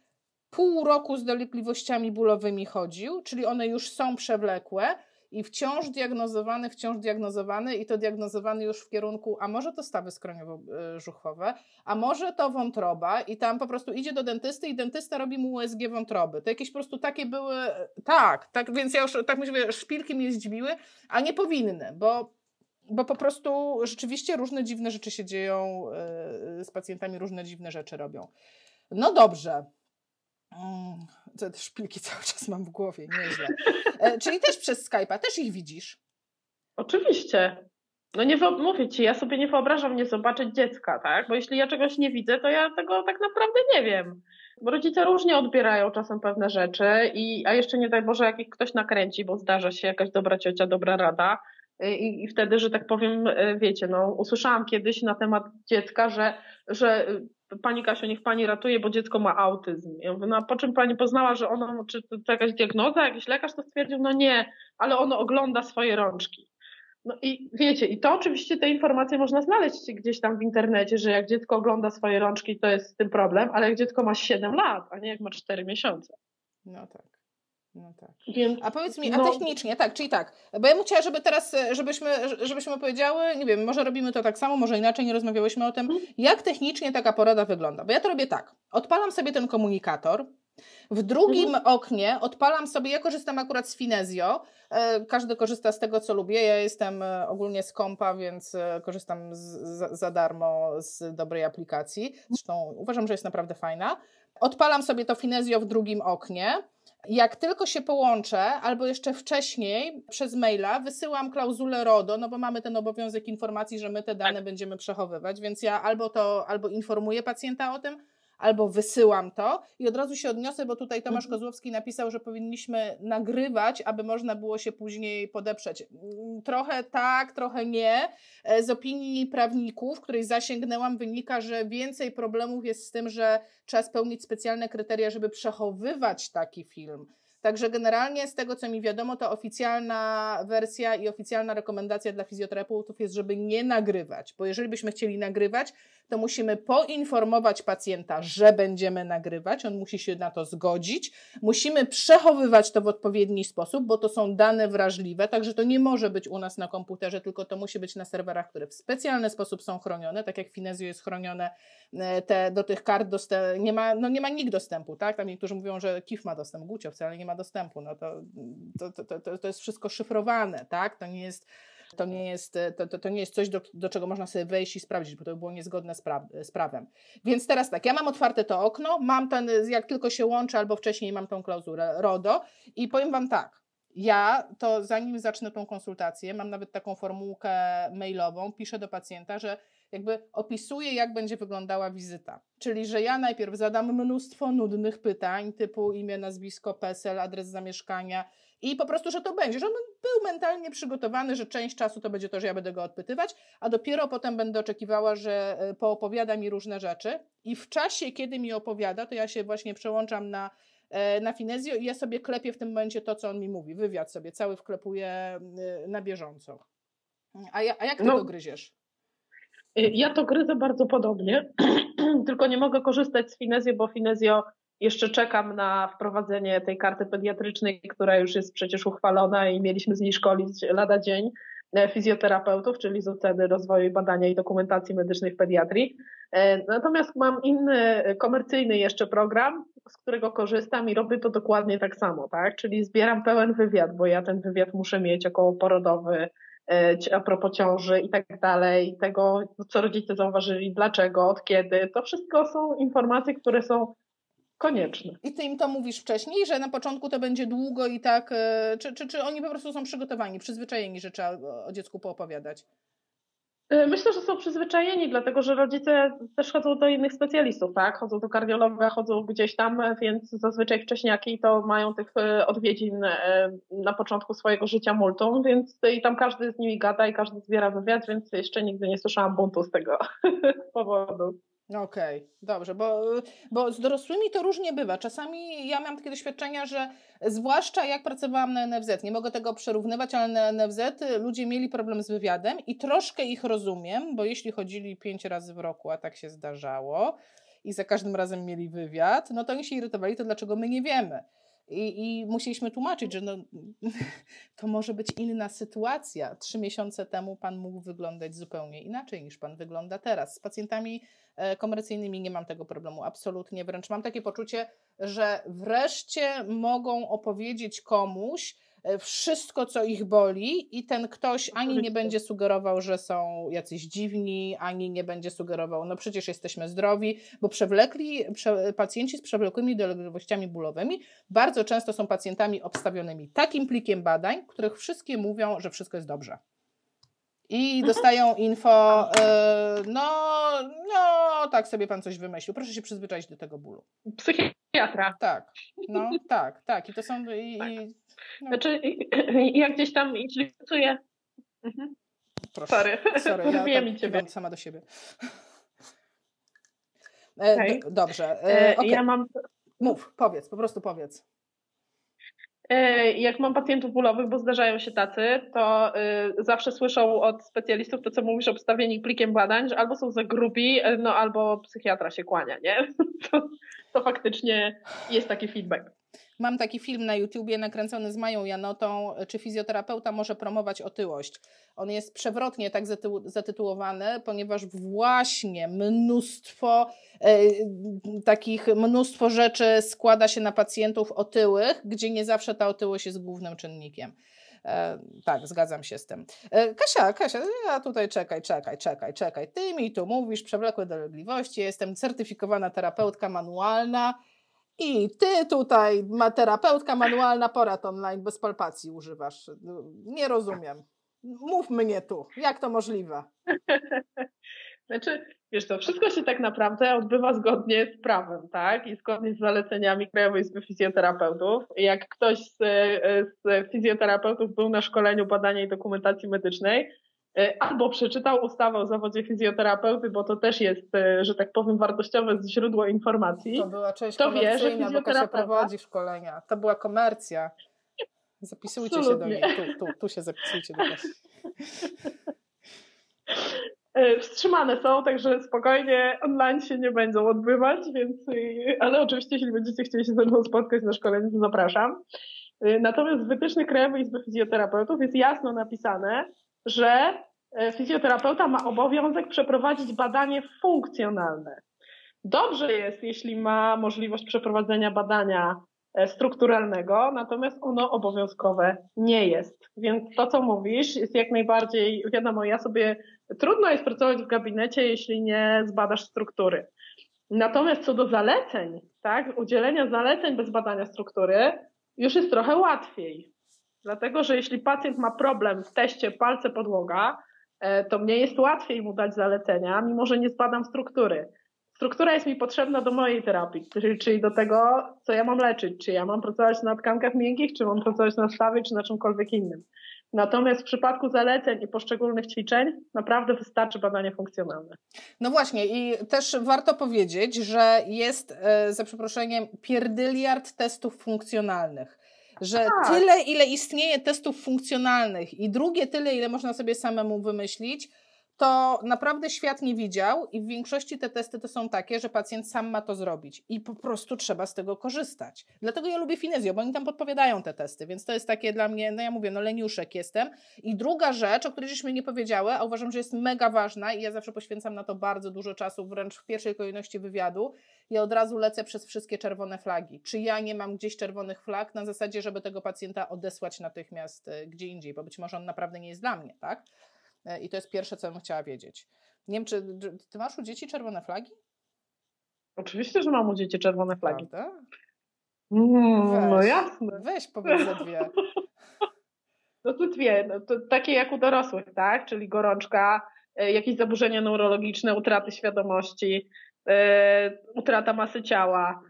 Speaker 1: pół roku z dolegliwościami bólowymi chodził, czyli one już są przewlekłe, i wciąż diagnozowany, wciąż diagnozowany i to diagnozowany już w kierunku, a może to stawy skroniowo-żuchwowe, a może to wątroba i tam po prostu idzie do dentysty i dentysta robi mu USG wątroby. To jakieś po prostu takie były, tak, tak, więc ja już tak myślę, szpilki mnie zdziwiły, a nie powinny, bo bo po prostu rzeczywiście różne dziwne rzeczy się dzieją z pacjentami, różne dziwne rzeczy robią. No dobrze. Te szpilki cały czas mam w głowie, nieźle. E, czyli też przez Skype'a, też ich widzisz?
Speaker 2: Oczywiście. No nie mówię ci, ja sobie nie wyobrażam nie zobaczyć dziecka, tak? Bo jeśli ja czegoś nie widzę, to ja tego tak naprawdę nie wiem. Bo rodzice różnie odbierają czasem pewne rzeczy, i, a jeszcze nie daj Boże, jak ich ktoś nakręci, bo zdarza się jakaś dobra ciocia, dobra rada. I, I wtedy, że tak powiem, e, wiecie, no, usłyszałam kiedyś na temat dziecka, że, że pani Kasiu, niech pani ratuje, bo dziecko ma autyzm. Ja mówię, no po czym pani poznała, że ono, czy to, to jakaś diagnoza, jakiś lekarz to stwierdził? No nie, ale ono ogląda swoje rączki. No i wiecie, i to oczywiście te informacje można znaleźć gdzieś tam w internecie, że jak dziecko ogląda swoje rączki, to jest z tym problem, ale jak dziecko ma 7 lat, a nie jak ma 4 miesiące.
Speaker 1: No tak. No tak. Więc, a powiedz mi, a no, technicznie, tak, czyli tak, bo ja bym chciała, żeby teraz, żebyśmy, żebyśmy powiedziały, nie wiem, może robimy to tak samo, może inaczej, nie rozmawiałyśmy o tym, mhm. jak technicznie taka porada wygląda. Bo ja to robię tak, odpalam sobie ten komunikator, w drugim mhm. oknie odpalam sobie, ja korzystam akurat z Finezio, e, każdy korzysta z tego, co lubię, ja jestem e, ogólnie z kompa, więc e, korzystam z, za, za darmo z dobrej aplikacji, zresztą uważam, że jest naprawdę fajna. Odpalam sobie to Finezio w drugim oknie, jak tylko się połączę, albo jeszcze wcześniej przez maila wysyłam klauzulę RODO, no bo mamy ten obowiązek informacji, że my te dane tak. będziemy przechowywać, więc ja albo to, albo informuję pacjenta o tym, albo wysyłam to i od razu się odniosę, bo tutaj Tomasz mhm. Kozłowski napisał, że powinniśmy nagrywać, aby można było się później podeprzeć. Trochę tak, trochę nie. E, z opinii prawników, której zasięgnęłam, wynika, że więcej problemów jest z tym, że trzeba spełnić specjalne kryteria, żeby przechowywać taki film. Także generalnie z tego, co mi wiadomo, to oficjalna wersja i oficjalna rekomendacja dla fizjoterapeutów jest, żeby nie nagrywać, bo jeżeli byśmy chcieli nagrywać, to musimy poinformować pacjenta, że będziemy nagrywać, on musi się na to zgodzić. Musimy przechowywać to w odpowiedni sposób, bo to są dane wrażliwe, także to nie może być u nas na komputerze, tylko to musi być na serwerach, które w specjalny sposób są chronione, tak jak Finezio jest chronione e, te, do tych kart, nie ma, no nie ma nikt dostępu, tak? Tam niektórzy mówią, że KIF ma dostęp, Gucio wcale nie ma dostępu, no to, to, to, to, to jest wszystko szyfrowane, tak? To nie jest to nie jest, to, to, to nie jest coś, do, do czego można sobie wejść i sprawdzić, bo to by było niezgodne z, pra, z prawem. Więc teraz tak, ja mam otwarte to okno, mam ten, jak tylko się łączę, albo wcześniej mam tą klauzulę RODO i powiem Wam tak, ja to zanim zacznę tą konsultację, mam nawet taką formułkę mailową, piszę do pacjenta, że jakby opisuję, jak będzie wyglądała wizyta. Czyli, że ja najpierw zadam mnóstwo nudnych pytań, typu imię, nazwisko, PESEL, adres zamieszkania i po prostu, że to będzie, że on był mentalnie przygotowany, że część czasu to będzie to, że ja będę go odpytywać, a dopiero potem będę oczekiwała, że e, poopowiada mi różne rzeczy i w czasie, kiedy mi opowiada, to ja się właśnie przełączam na e, na Finezjo i ja sobie klepię w tym momencie to, co on mi mówi. Wywiad sobie cały wklepuję e, na bieżąco. A, ja, a jak ty no, to gryziesz?
Speaker 2: Ja to gryzę bardzo podobnie, tylko nie mogę korzystać z Finezjo, bo Finezjo jeszcze czekam na wprowadzenie tej karty pediatrycznej, która już jest przecież uchwalona i mieliśmy z niej szkolić lada dzień e, fizjoterapeutów, czyli z oceny rozwoju badania i dokumentacji medycznej w pediatrii. E, natomiast mam inny komercyjny jeszcze program, z którego korzystam i robię to dokładnie tak samo, tak? Czyli zbieram pełen wywiad, bo ja ten wywiad muszę mieć około porodowy, e, a propos ciąży i tak dalej, tego, co rodzice zauważyli, dlaczego, od kiedy. To wszystko są informacje, które są
Speaker 1: I ty im to mówisz wcześniej, że na początku to będzie długo i tak, e, czy, czy, czy oni po prostu są przygotowani, przyzwyczajeni, że trzeba o dziecku poopowiadać?
Speaker 2: E, myślę, że są przyzwyczajeni, dlatego że rodzice też chodzą do innych specjalistów, tak? Chodzą do kardiologa, chodzą gdzieś tam, więc zazwyczaj wcześniaki to mają tych e, odwiedzin na początku swojego życia multum, więc i tam każdy z nimi gada i każdy zbiera wywiad, więc jeszcze nigdy nie słyszałam buntu z tego powodu.
Speaker 1: Okej, okay, dobrze, bo, bo z dorosłymi to różnie bywa. Czasami ja mam takie doświadczenia, że zwłaszcza jak pracowałam na NFZ, nie mogę tego przerównywać, ale na NFZ ludzie mieli problem z wywiadem i troszkę ich rozumiem, bo jeśli chodzili pięć razy w roku, a tak się zdarzało, i za każdym razem mieli wywiad, no to oni się irytowali, to dlaczego my nie wiemy. I, I musieliśmy tłumaczyć, że no, to może być inna sytuacja. Trzy miesiące temu pan mógł wyglądać zupełnie inaczej niż pan wygląda teraz. Z pacjentami e, komercyjnymi nie mam tego problemu, absolutnie. Wręcz mam takie poczucie, że wreszcie mogą opowiedzieć komuś, wszystko, co ich boli, i ten ktoś ani nie będzie sugerował, że są jacyś dziwni, ani nie będzie sugerował, no przecież jesteśmy zdrowi, bo przewlekli, prze, pacjenci z przewlekłymi dolegliwościami bólowymi bardzo często są pacjentami obstawionymi takim plikiem badań, których wszystkie mówią, że wszystko jest dobrze. I mhm. dostają info, yy, no, no, tak sobie pan coś wymyślił. Proszę się przyzwyczaić do tego bólu.
Speaker 2: Psychiatra.
Speaker 1: Tak, no, tak, tak. I to są. I, tak.
Speaker 2: no. Znaczy, ja gdzieś tam, pracuję. Mhm.
Speaker 1: Proszę. Sorry, Sorry ja tak ciebie. sama do siebie. E, okay. Dobrze.
Speaker 2: E, okay. Ja mam.
Speaker 1: Mów, powiedz, po prostu powiedz.
Speaker 2: E, jak mam pacjentów bólowych, bo zdarzają się tacy, to y, zawsze słyszą od specjalistów to, co mówisz, obstawieni plikiem badań, że albo są za grubi, e, no albo psychiatra się kłania, nie? To, to faktycznie jest taki feedback.
Speaker 1: Mam taki film na YouTubie nakręcony z Mają Janotą, czy fizjoterapeuta może promować otyłość. On jest przewrotnie tak zatytułowany, ponieważ właśnie mnóstwo e, takich, mnóstwo rzeczy składa się na pacjentów otyłych, gdzie nie zawsze ta otyłość jest głównym czynnikiem. E, tak, zgadzam się z tym. E, Kasia, Kasia, ja tutaj czekaj, czekaj, czekaj, czekaj. Ty mi tu mówisz przewlekłe dolegliwości, jestem certyfikowana terapeutka manualna i ty tutaj, ma terapeutka manualna, porad online bez palpacji używasz. Nie rozumiem. Mów mnie tu, jak to możliwe?
Speaker 2: Znaczy, wiesz to wszystko się tak naprawdę odbywa zgodnie z prawem, tak? I zgodnie z zaleceniami Krajowej Izby Fizjoterapeutów. Jak ktoś z, z fizjoterapeutów był na szkoleniu badania i dokumentacji medycznej, E, albo przeczytał ustawę o zawodzie fizjoterapeuty, bo to też jest, e, że tak powiem, wartościowe źródło informacji.
Speaker 1: To była część to wie, że bo Kasia prowadzi szkolenia. To była komercja. Zapisujcie Absolutnie. się do niej. Tu, tu, tu się zapisujcie do Kasi.
Speaker 2: E, wstrzymane są, także spokojnie online się nie będą odbywać, więc, ale oczywiście, jeśli będziecie chcieli się ze mną spotkać na szkoleniu, to zapraszam. Natomiast w wytycznych Krajowej Izby Fizjoterapeutów jest jasno napisane, że e, fizjoterapeuta ma obowiązek przeprowadzić badanie funkcjonalne. Dobrze jest, jeśli ma możliwość przeprowadzenia badania e, strukturalnego, natomiast ono obowiązkowe nie jest. Więc to, co mówisz, jest jak najbardziej, wiadomo, ja sobie, trudno jest pracować w gabinecie, jeśli nie zbadasz struktury. Natomiast co do zaleceń, tak, udzielenia zaleceń bez badania struktury, już jest trochę łatwiej. Dlatego, że jeśli pacjent ma problem w teście palce podłoga, e, to mnie jest łatwiej mu dać zalecenia, mimo że nie zbadam struktury. Struktura jest mi potrzebna do mojej terapii, czyli, do tego, co ja mam leczyć. Czy ja mam pracować na tkankach miękkich, czy mam pracować na stawie, czy na czymkolwiek innym. Natomiast w przypadku zaleceń i poszczególnych ćwiczeń naprawdę wystarczy badanie funkcjonalne.
Speaker 1: No właśnie i też warto powiedzieć, że jest e, za przeproszeniem pierdyliard testów funkcjonalnych że tak. tyle, ile istnieje testów funkcjonalnych i drugie tyle, ile można sobie samemu wymyślić, to naprawdę świat nie widział i w większości te testy to są takie, że pacjent sam ma to zrobić i po prostu trzeba z tego korzystać. Dlatego ja lubię Finezjo, bo oni tam podpowiadają te testy, więc to jest takie dla mnie, no ja mówię, no leniuszek jestem. I druga rzecz, o której żeśmy nie powiedziały, a uważam, że jest mega ważna i ja zawsze poświęcam na to bardzo dużo czasu, wręcz w pierwszej kolejności wywiadu, ja od razu lecę przez wszystkie czerwone flagi. Czy ja nie mam gdzieś czerwonych flag na zasadzie, żeby tego pacjenta odesłać natychmiast e, gdzie indziej, bo być może on naprawdę nie jest dla mnie, tak? E, I to jest pierwsze, co bym chciała wiedzieć. Nie wiem, czy ty masz u dzieci czerwone flagi?
Speaker 2: Oczywiście, że mam u dzieci czerwone flagi.
Speaker 1: Prawda?
Speaker 2: Mm, no jasne.
Speaker 1: Weź powiedz dwie.
Speaker 2: No to dwie, no to takie jak u dorosłych, tak? Czyli gorączka, e, jakieś zaburzenia neurologiczne, utraty świadomości, E, utrata masy ciała,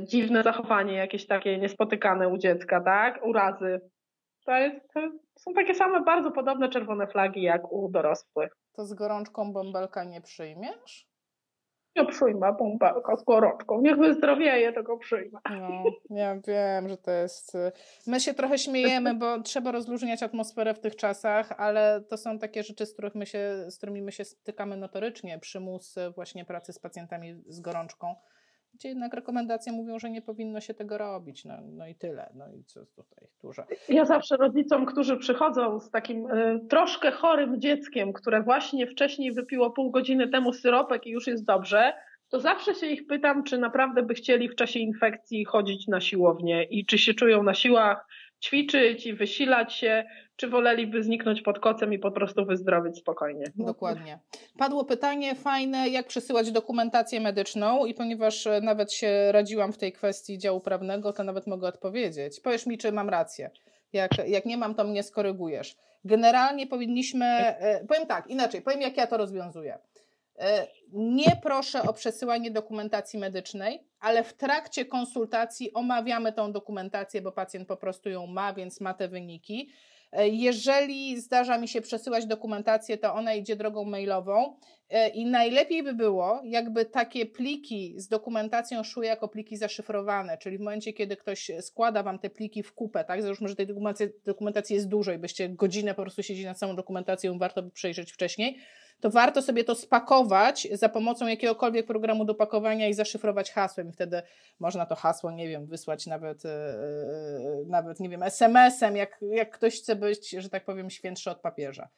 Speaker 2: dziwne zachowanie jakieś takie niespotykane u dziecka, tak? Urazy. To, jest, to są takie same bardzo podobne czerwone flagi jak u dorosłych.
Speaker 1: To z gorączką bąbelka nie przyjmiesz?
Speaker 2: Nie przyjmę bąbelka z gorączką. Niech wyzdrowieje, tego przyjmę.
Speaker 1: No, ja wiem, że to jest... Y, my się trochę śmiejemy, bo trzeba rozluźniać atmosferę w tych czasach, ale to są takie rzeczy, z, których my się, z którymi my się stykamy notorycznie. Przymus właśnie pracy z pacjentami z gorączką. Gdzie jednak rekomendacje mówią, że nie powinno się tego robić. No, no i tyle. No i co tutaj dużo.
Speaker 2: Ja zawsze rodzicom, którzy przychodzą z takim y, troszkę chorym dzieckiem, które właśnie wcześniej wypiło pół godziny temu syropek i już jest dobrze, to zawsze się ich pytam, czy naprawdę by chcieli w czasie infekcji chodzić na siłownię i czy się czują na siłach, ćwiczyć i wysilać się, czy woleliby zniknąć pod kocem i po prostu wyzdrowieć spokojnie.
Speaker 1: Dokładnie. Padło pytanie fajne, jak przesyłać dokumentację medyczną i ponieważ e, nawet się radziłam w tej kwestii działu prawnego, to nawet mogę odpowiedzieć. Powiesz mi, czy mam rację. Jak, jak nie mam, to mnie skorygujesz. Generalnie powinniśmy, e, powiem tak, inaczej, powiem jak ja to rozwiązuję. E, nie proszę o przesyłanie dokumentacji medycznej, ale w trakcie konsultacji omawiamy tą dokumentację, bo pacjent po prostu ją ma, więc ma te wyniki. E, jeżeli zdarza mi się przesyłać dokumentację, to ona idzie drogą mailową. E, i najlepiej by było, jakby takie pliki z dokumentacją szły jako pliki zaszyfrowane, czyli w momencie, kiedy ktoś składa Wam te pliki w kupę, tak, załóżmy, że tej dokumentacji, dokumentacji jest dużo i byście godzinę po prostu siedzieli nad samą dokumentacją, warto by przejrzeć wcześniej, to warto sobie to spakować za pomocą jakiegokolwiek programu do pakowania i zaszyfrować hasłem. Wtedy można to hasło, nie wiem, wysłać nawet, yy, nawet nie wiem, SMS-em, jak, jak ktoś chce być, że tak powiem, świętszy od papieża.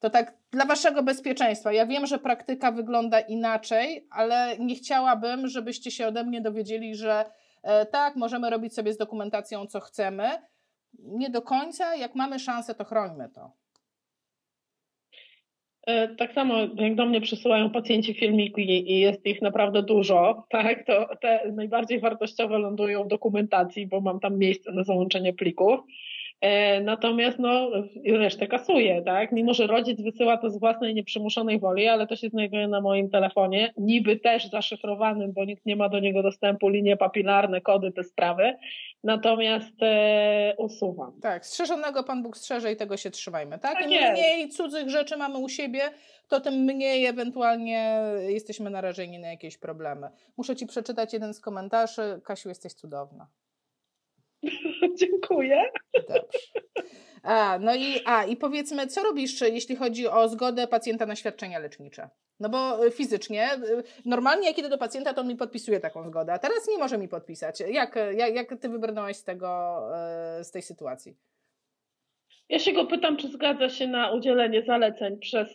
Speaker 1: To tak dla waszego bezpieczeństwa. Ja wiem, że praktyka wygląda inaczej, ale nie chciałabym, żebyście się ode mnie dowiedzieli, że e, tak, możemy robić sobie z dokumentacją, co chcemy. Nie do końca, jak mamy szansę, to chrońmy to.
Speaker 2: E, tak samo jak do mnie przysyłają pacjenci filmiki i jest ich naprawdę dużo, tak, to te najbardziej wartościowe lądują w dokumentacji, bo mam tam miejsce na załączenie plików. E, natomiast no, resztę kasuje, tak? Mimo, że rodzic wysyła to z własnej nieprzymuszonej woli, ale to się znajduje na moim telefonie, niby też zaszyfrowanym, bo nikt nie ma do niego dostępu, linie papilarne, kody, te sprawy. Natomiast e, usuwam.
Speaker 1: Tak, strzeżonego Pan Bóg strzeże i tego się trzymajmy, tak? tak Im mniej cudzych rzeczy mamy u siebie, to tym mniej ewentualnie jesteśmy narażeni na jakieś problemy. Muszę Ci przeczytać jeden z komentarzy. Kasiu, jesteś cudowna.
Speaker 2: Dziękuję. Dobrze.
Speaker 1: A, no i, a, i powiedzmy, co robisz, jeśli chodzi o zgodę pacjenta na świadczenia lecznicze? No bo fizycznie, normalnie jak idę do pacjenta, to on mi podpisuje taką zgodę, a teraz nie może mi podpisać. Jak, jak, jak ty wybrnąłeś z, tego, e, z tej sytuacji?
Speaker 2: Ja się go pytam, czy zgadza się na udzielenie zaleceń przez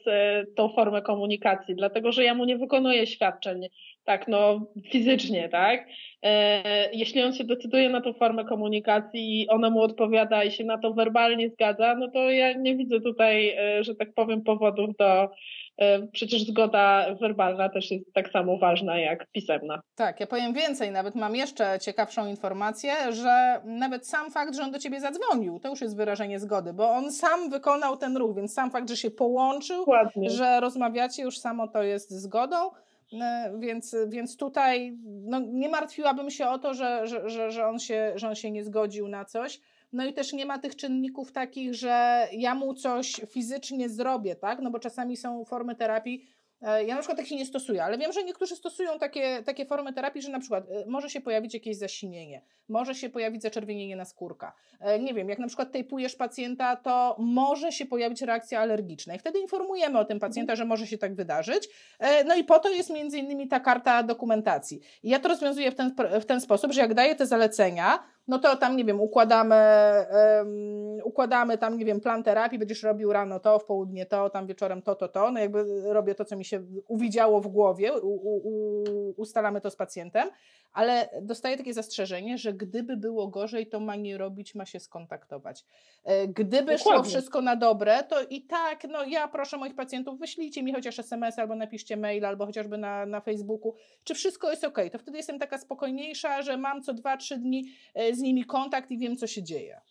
Speaker 2: tą formę komunikacji, dlatego że ja mu nie wykonuję świadczeń tak, no fizycznie, tak? E, jeśli on się decyduje na tą formę komunikacji i ona mu odpowiada i się na to werbalnie zgadza, no to ja nie widzę tutaj, e, że tak powiem, powodów do. E, przecież zgoda werbalna też jest tak samo ważna jak pisemna.
Speaker 1: Tak, ja powiem więcej, nawet mam jeszcze ciekawszą informację, że nawet sam fakt, że on do ciebie zadzwonił, to już jest wyrażenie zgody, bo on sam wykonał ten ruch, więc sam fakt, że się połączył, Dokładnie. że rozmawiacie, już samo to jest zgodą. E, więc, więc tutaj no, nie martwiłabym się o to, że, że, że, on się, że on się nie zgodził na coś. No i też nie ma tych czynników takich, że ja mu coś fizycznie zrobię, tak? No bo czasami są formy terapii, ja na przykład takich nie stosuję, ale wiem, że niektórzy stosują takie, takie formy terapii, że na przykład e, może się pojawić jakieś zasinienie, może się pojawić zaczerwienienie na skórka. E, nie wiem, jak na przykład tejpujesz pacjenta, to może się pojawić reakcja alergiczna i wtedy informujemy o tym pacjenta, że może się tak wydarzyć. No i po to jest między innymi ta karta dokumentacji. I ja to rozwiązuję w ten, w ten sposób, że jak daję te zalecenia, no to tam, nie wiem, układamy, um, układamy tam, nie wiem, plan terapii, będziesz robił rano to, w południe to, tam wieczorem to, to, to, no jakby robię to, co mi się uwidziało w głowie, u, u, ustalamy to z pacjentem, ale dostaję takie zastrzeżenie, że gdyby było gorzej, to ma nie robić, ma się skontaktować. E, gdyby Dokładnie. szło wszystko na dobre, to i tak, no ja proszę moich pacjentów, wyślijcie mi chociaż SMS albo napiszcie mail, albo chociażby na, na Facebooku, czy wszystko jest ok. To wtedy jestem taka spokojniejsza, że mam co 2-3 dni e, z nimi kontakt i wiem, co się dzieje.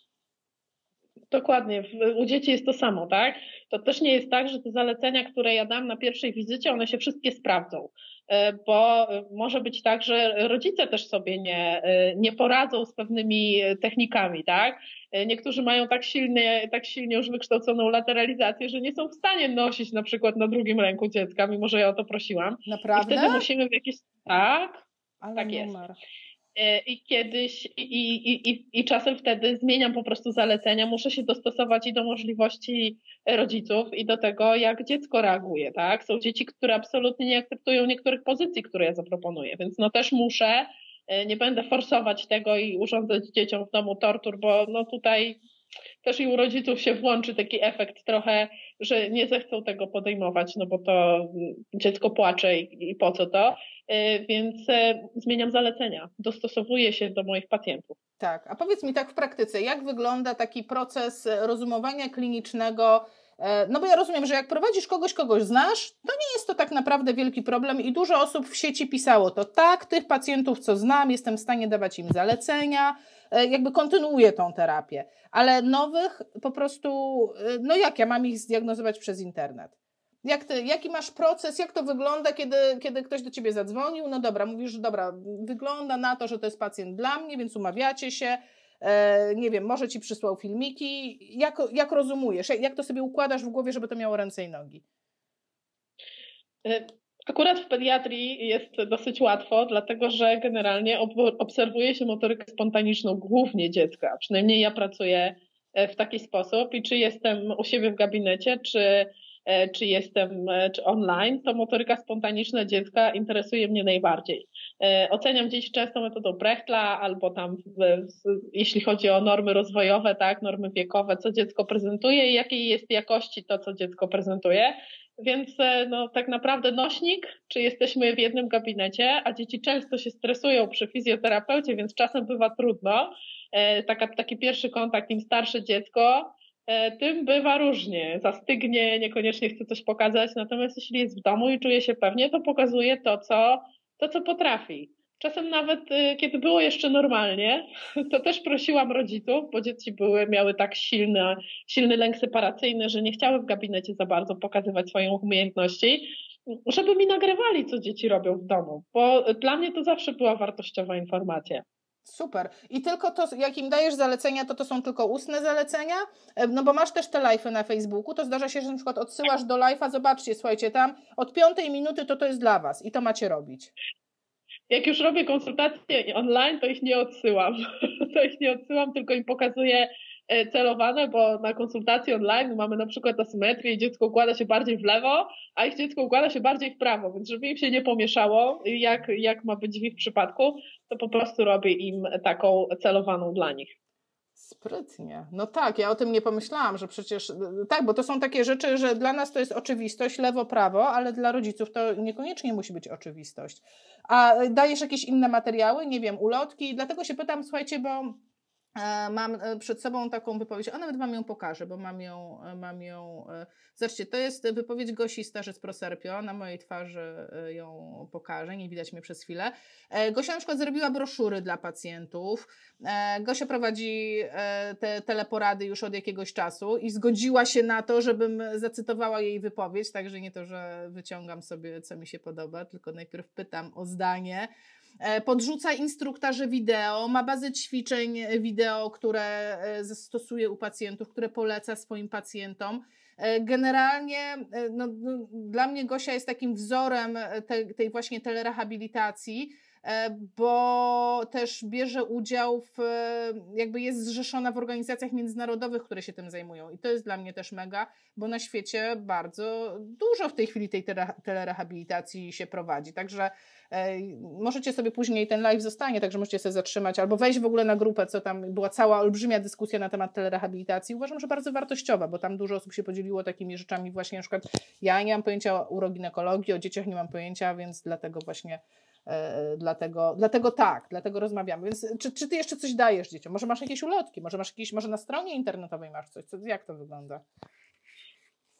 Speaker 2: Dokładnie. U dzieci jest to samo, tak? To też nie jest tak, że te zalecenia, które ja dam na pierwszej wizycie, one się wszystkie sprawdzą. E, bo może być tak, że rodzice też sobie nie, e, nie poradzą z pewnymi technikami, tak? E, niektórzy mają tak silnie, tak silnie już wykształconą lateralizację, że nie są w stanie nosić na przykład na drugim ręku dziecka, mimo że ja o to prosiłam.
Speaker 1: Naprawdę?
Speaker 2: I wtedy musimy w jakiś... Tak, Ale tak numer. jest. I kiedyś, i, i, i, i czasem wtedy zmieniam po prostu zalecenia, muszę się dostosować i do możliwości rodziców i do tego, jak dziecko reaguje, tak? Są dzieci, które absolutnie nie akceptują niektórych pozycji, które ja zaproponuję, więc no też muszę, nie będę forsować tego i urządzać dzieciom w domu tortur, bo no tutaj też i u rodziców się włączy taki efekt trochę, że nie zechcą tego podejmować, no bo to dziecko płacze i, i po co to. E, więc e, zmieniam zalecenia, dostosowuję się do moich pacjentów.
Speaker 1: Tak, a powiedz mi tak w praktyce, jak wygląda taki proces rozumowania klinicznego? E, no bo ja rozumiem, że jak prowadzisz kogoś, kogoś znasz, to nie jest to tak naprawdę wielki problem i dużo osób w sieci pisało to tak, tych pacjentów, co znam, jestem w stanie dawać im zalecenia, jakby kontynuuję tą terapię, ale nowych po prostu, no jak ja mam ich zdiagnozować przez internet? Jak ty, jaki masz proces, jak to wygląda, kiedy, kiedy ktoś do ciebie zadzwonił? No dobra, mówisz, dobra, wygląda na to, że to jest pacjent dla mnie, więc umawiacie się. E, nie wiem, może ci przysłał filmiki. Jak, jak rozumujesz? Jak, jak to sobie układasz w głowie, żeby to miało ręce i nogi?
Speaker 2: Akurat w pediatrii jest dosyć łatwo, dlatego że generalnie obserwuje się motorykę spontaniczną głównie dziecka. Przynajmniej ja pracuję e, w taki sposób i czy jestem u siebie w gabinecie, czy E, czy jestem e, czy online, to motoryka spontaniczna dziecka interesuje mnie najbardziej. Oceniam dzieci często metodą Brechtla albo tam, jeśli chodzi o normy rozwojowe, tak, normy wiekowe, co dziecko prezentuje i jakiej jest jakości to, co dziecko prezentuje. Więc no, tak naprawdę nośnik, czy jesteśmy w jednym gabinecie, a dzieci często się stresują przy fizjoterapeucie, więc czasem bywa trudno. Taka, taki pierwszy kontakt, im starsze dziecko, E, tym bywa różnie. Zastygnie, niekoniecznie chce coś pokazać, natomiast jeśli jest w domu i czuje się pewnie, to pokazuje to, co, to, co potrafi. Czasem nawet y, kiedy było jeszcze normalnie, to też prosiłam rodziców, bo dzieci były, miały tak silny, silny lęk separacyjny, że nie chciały w gabinecie za bardzo pokazywać swoich umiejętności, żeby mi nagrywali, co dzieci robią w domu, bo dla mnie to zawsze była wartościowa informacja.
Speaker 1: Super. I tylko to, jak im dajesz zalecenia, to to są tylko ustne zalecenia? E, no bo masz też te live'y na Facebooku, to zdarza się, że na przykład odsyłasz do live'a, zobaczcie, słuchajcie, tam od piątej minuty to to jest dla Was i to macie robić.
Speaker 2: Jak już robię konsultacje online, to ich nie odsyłam. To ich nie odsyłam, tylko im pokazuję E, celowane, bo na konsultacji online mamy na przykład asymetrię i dziecko układa się bardziej w lewo, a ich dziecko układa się bardziej w prawo, więc żeby im się nie pomieszało, jak, jak ma być w ich przypadku, to po prostu robię im taką celowaną dla nich.
Speaker 1: Sprytnie. No tak, ja o tym nie pomyślałam, że przecież tak, bo to są takie rzeczy, że dla nas to jest oczywistość, lewo, prawo, ale dla rodziców to niekoniecznie musi być oczywistość. A dajesz jakieś inne materiały, nie wiem, ulotki, dlatego się pytam, słuchajcie, bo mam e, przed sobą taką wypowiedź, a nawet Wam ją pokażę, bo mam ją, e, mam ją. Zobaczcie, to jest wypowiedź Gosi Starzec Proserpio. Na mojej twarzy ją pokażę, nie widać mnie przez chwilę. Gosia na przykład zrobiła broszury dla pacjentów. Gosia prowadzi te teleporady już od jakiegoś czasu i zgodziła się na to, żebym zacytowała jej wypowiedź, także nie to, że wyciągam sobie, co mi się podoba, tylko najpierw pytam o zdanie E, podrzuca instruktaże wideo, ma bazę ćwiczeń wideo, które e, stosuje u pacjentów, które poleca swoim pacjentom. E, generalnie no, no, dla mnie Gosia jest takim wzorem te, tej właśnie telerehabilitacji, bo też bierze udział w, jakby jest zrzeszona w organizacjach międzynarodowych, które się tym zajmują. I to jest dla mnie też mega, bo na świecie bardzo dużo w tej chwili tej telerehabilitacji się prowadzi. Także Możecie sobie później, ten live zostanie, także możecie sobie zatrzymać, albo wejść w ogóle na grupę, co tam była cała olbrzymia dyskusja na temat telerehabilitacji. Uważam, że bardzo wartościowa, bo tam dużo osób się podzieliło takimi rzeczami właśnie, na przykład ja nie mam pojęcia o uroginekologii, o dzieciach nie mam pojęcia, więc dlatego właśnie e, dlatego, dlatego tak, dlatego rozmawiamy. Więc czy, czy ty jeszcze coś dajesz dzieciom? Może masz jakieś ulotki, może masz jakieś, może na stronie internetowej masz coś, co, jak to wygląda?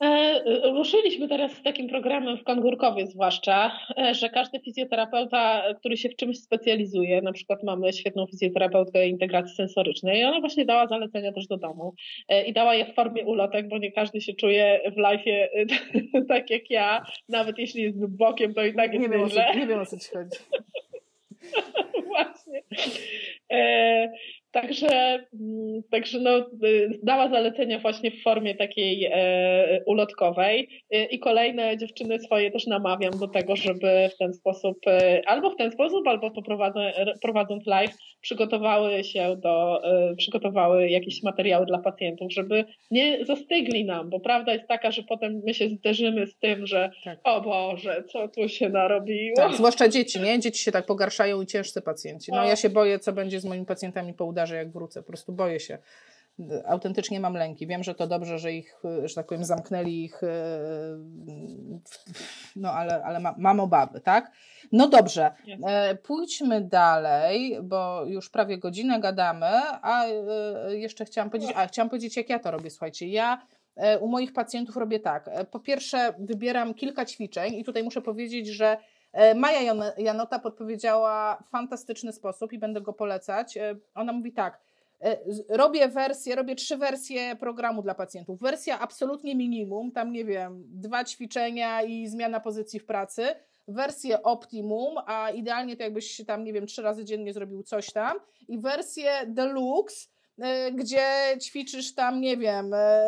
Speaker 2: E, ruszyliśmy teraz z takim programem w Kangurkowie zwłaszcza, e, że każdy fizjoterapeuta, który się w czymś specjalizuje, na przykład mamy świetną fizjoterapeutkę integracji sensorycznej i ona właśnie dała zalecenia też do domu e, i dała je w formie ulotek, bo nie każdy się czuje w live'ie tak jak ja, nawet jeśli jest bokiem, to i tak jest
Speaker 1: nie wiem, nie wiem o co ci chodzi.
Speaker 2: właśnie. E, Także, mm, także no, y, dała zalecenia właśnie w formie takiej e, ulotkowej y, i kolejne dziewczyny swoje też namawiam do tego, żeby w ten sposób, e, albo w ten sposób, albo prowadząc live, przygotowały się do, e, przygotowały jakieś materiały dla pacjentów, żeby nie zastygli nam, bo prawda jest taka, że potem my się zderzymy z tym, że tak. o Boże, co tu się narobiło.
Speaker 1: Tak, zwłaszcza dzieci, nie? Dzieci się tak pogarszają i ciężcy pacjenci. No ja się boję, co będzie z moimi pacjentami po udarze, jak wrócę. Po prostu boję się autentycznie mam lęki. Wiem, że to dobrze, że ich, że tak powiem, zamknęli ich, e, no ale, ale ma, mam obawy, tak? No dobrze, e, pójdźmy dalej, bo już prawie godzinę gadamy, a e, jeszcze chciałam powiedzieć, a chciałam powiedzieć, jak ja to robię, słuchajcie, ja u moich pacjentów robię tak. Po pierwsze, wybieram kilka ćwiczeń i tutaj muszę powiedzieć, że Maja Janota podpowiedziała fantastyczny sposób i będę go polecać. Ona mówi tak, E, robię wersję, robię trzy wersje programu dla pacjentów. Wersja absolutnie minimum, tam nie wiem, dwa ćwiczenia i zmiana pozycji w pracy. Wersję optimum, a idealnie to jakbyś tam, nie wiem, trzy razy dziennie zrobił coś tam. I wersję deluxe, e, gdzie ćwiczysz tam, nie wiem, e,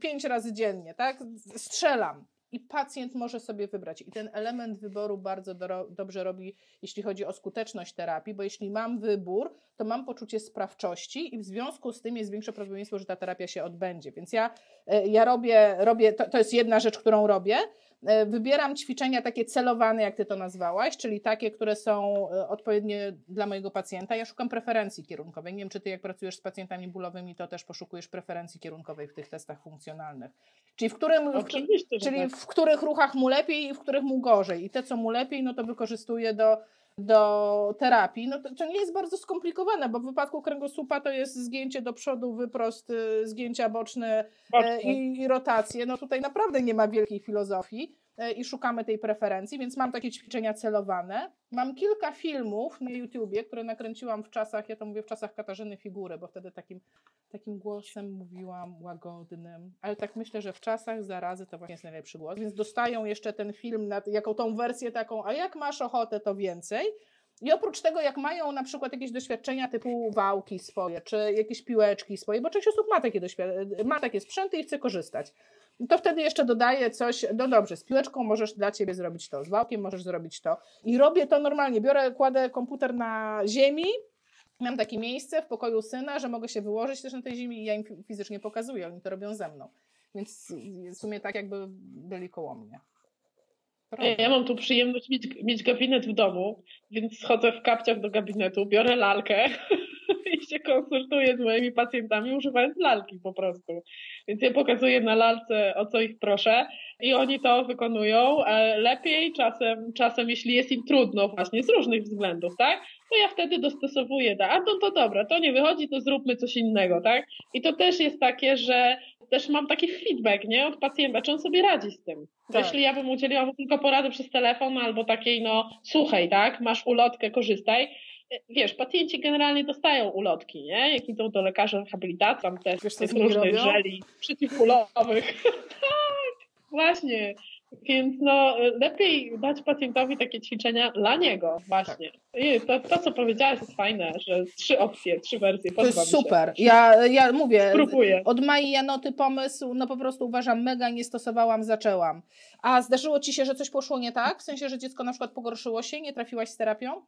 Speaker 1: pięć razy dziennie, tak? Strzelam i pacjent może sobie wybrać. I ten element wyboru bardzo do, dobrze robi, jeśli chodzi o skuteczność terapii, bo jeśli mam wybór, to mam poczucie sprawczości i w związku z tym jest większe prawdopodobieństwo, że ta terapia się odbędzie. Więc ja, e, ja robię, robię to, to jest jedna rzecz, którą robię. E, wybieram ćwiczenia takie celowane, jak ty to nazwałaś, czyli takie, które są e, odpowiednie dla mojego pacjenta. Ja szukam preferencji kierunkowej. Nie wiem, czy ty jak pracujesz z pacjentami bólowymi, to też poszukujesz preferencji kierunkowej w tych testach funkcjonalnych. Czyli w, którym, czyli tak. w których ruchach mu lepiej i w których mu gorzej. I te, co mu lepiej, no to wykorzystuję do, do terapii, no to, to, nie jest bardzo skomplikowane, bo w wypadku kręgosłupa to jest zgięcie do przodu, wyprost, y, zgięcia boczne, boczne. I, i rotacje. No tutaj naprawdę nie ma wielkiej filozofii. E, i szukamy tej preferencji, więc mam takie ćwiczenia celowane. Mam kilka filmów na YouTubie, które nakręciłam w czasach, ja to mówię w czasach Katarzyny Figury, bo wtedy takim, takim głosem mówiłam łagodnym, ale tak myślę, że w czasach zarazy to właśnie jest najlepszy głos, więc dostają jeszcze ten film, na, jaką tą wersję taką, a jak masz ochotę, to więcej. I oprócz tego, jak mają na przykład jakieś doświadczenia typu wałki swoje, czy jakieś piłeczki swoje, bo część osób ma takie, ma takie sprzęty i chce korzystać to wtedy jeszcze dodaję coś, no dobrze, z piłeczką możesz dla ciebie zrobić to, z wałkiem możesz zrobić to. I robię to normalnie. Biorę, kładę komputer na ziemi, mam takie miejsce w pokoju syna, że mogę się wyłożyć też na tej ziemi i ja im fizycznie pokazuję, oni to robią ze mną. Więc w sumie tak jakby byli koło mnie.
Speaker 2: Prawda. Ja mam tu przyjemność mieć, mieć gabinet w domu, więc schodzę w kapciach do gabinetu, biorę lalkę się konsultuję z moimi pacjentami używając lalki po prostu. Więc ja pokazuję na lalce, o co ich proszę i oni to wykonują lepiej, czasem, czasem jeśli jest im trudno właśnie z różnych względów, tak? To ja wtedy dostosowuję, tak? a to, to dobra, to nie wychodzi, to zróbmy coś innego, tak? I to też jest takie, że też mam taki feedback, nie, od pacjenta, czy on sobie radzi z tym. Tak. Jeśli ja bym udzieliła mu tylko porady przez telefon albo takiej, no, słuchaj, tak, masz ulotkę, korzystaj, wiesz, pacjenci generalnie dostają ulotki, nie? Jak idą do lekarza rehabilitacji, tam też wiesz, tych różnych żeli przeciwbólowych. tak, właśnie. Więc no, lepiej dać pacjentowi takie ćwiczenia dla niego, właśnie. To, to, co powiedziałaś, jest fajne, że trzy opcje, trzy wersje.
Speaker 1: To jest super. Ja, ja mówię, Spróbuję. od Mai Janoty pomysł, no po prostu uważam mega, nie stosowałam, zaczęłam. A zdarzyło Ci się, że coś poszło nie tak? W sensie, że dziecko na przykład pogorszyło się, nie trafiłaś z terapią?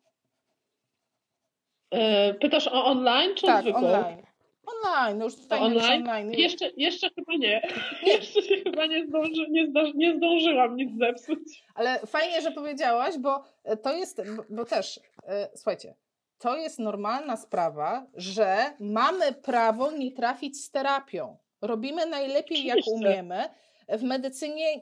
Speaker 2: E, pytasz o online czy
Speaker 1: tak,
Speaker 2: zwykłą?
Speaker 1: online. Online, no już tutaj online? online.
Speaker 2: Jeszcze, jeszcze chyba nie. jeszcze się chyba nie, zdąży, nie, zdąży, nie zdążyłam nic zepsuć.
Speaker 1: Ale fajnie, że powiedziałaś, bo to jest, bo też, e, słuchajcie, to jest normalna sprawa, że mamy prawo nie trafić z terapią. Robimy najlepiej, Oczywiście. jak umiemy w medycynie,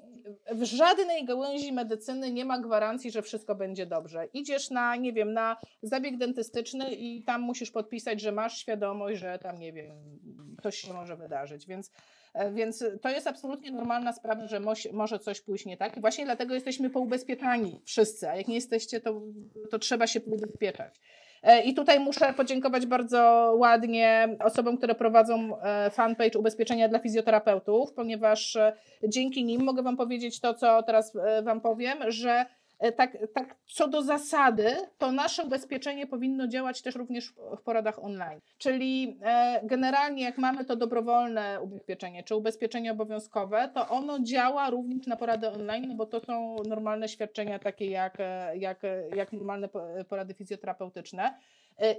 Speaker 1: w żadnej gałęzi medycyny nie ma gwarancji, że wszystko będzie dobrze. Idziesz na, nie wiem, na zabieg dentystyczny i tam musisz podpisać, że masz świadomość, że tam, nie wiem, coś się może wydarzyć. Więc, e, więc to jest absolutnie normalna sprawa, że może coś pójść nie tak. I właśnie dlatego jesteśmy poubezpieczani wszyscy, a jak nie jesteście, to, to trzeba się poubezpieczać. E, I tutaj muszę podziękować bardzo ładnie osobom, które prowadzą e, fanpage ubezpieczenia dla fizjoterapeutów, ponieważ e, dzięki nim mogę Wam powiedzieć to, co teraz Wam powiem, że tak, tak co do zasady, to nasze ubezpieczenie powinno działać też również w poradach online. Czyli e, generalnie jak mamy to dobrowolne ubezpieczenie, czy ubezpieczenie obowiązkowe, to ono działa również na porady online, bo to są normalne świadczenia takie jak, e, jak, jak normalne porady fizjoterapeutyczne.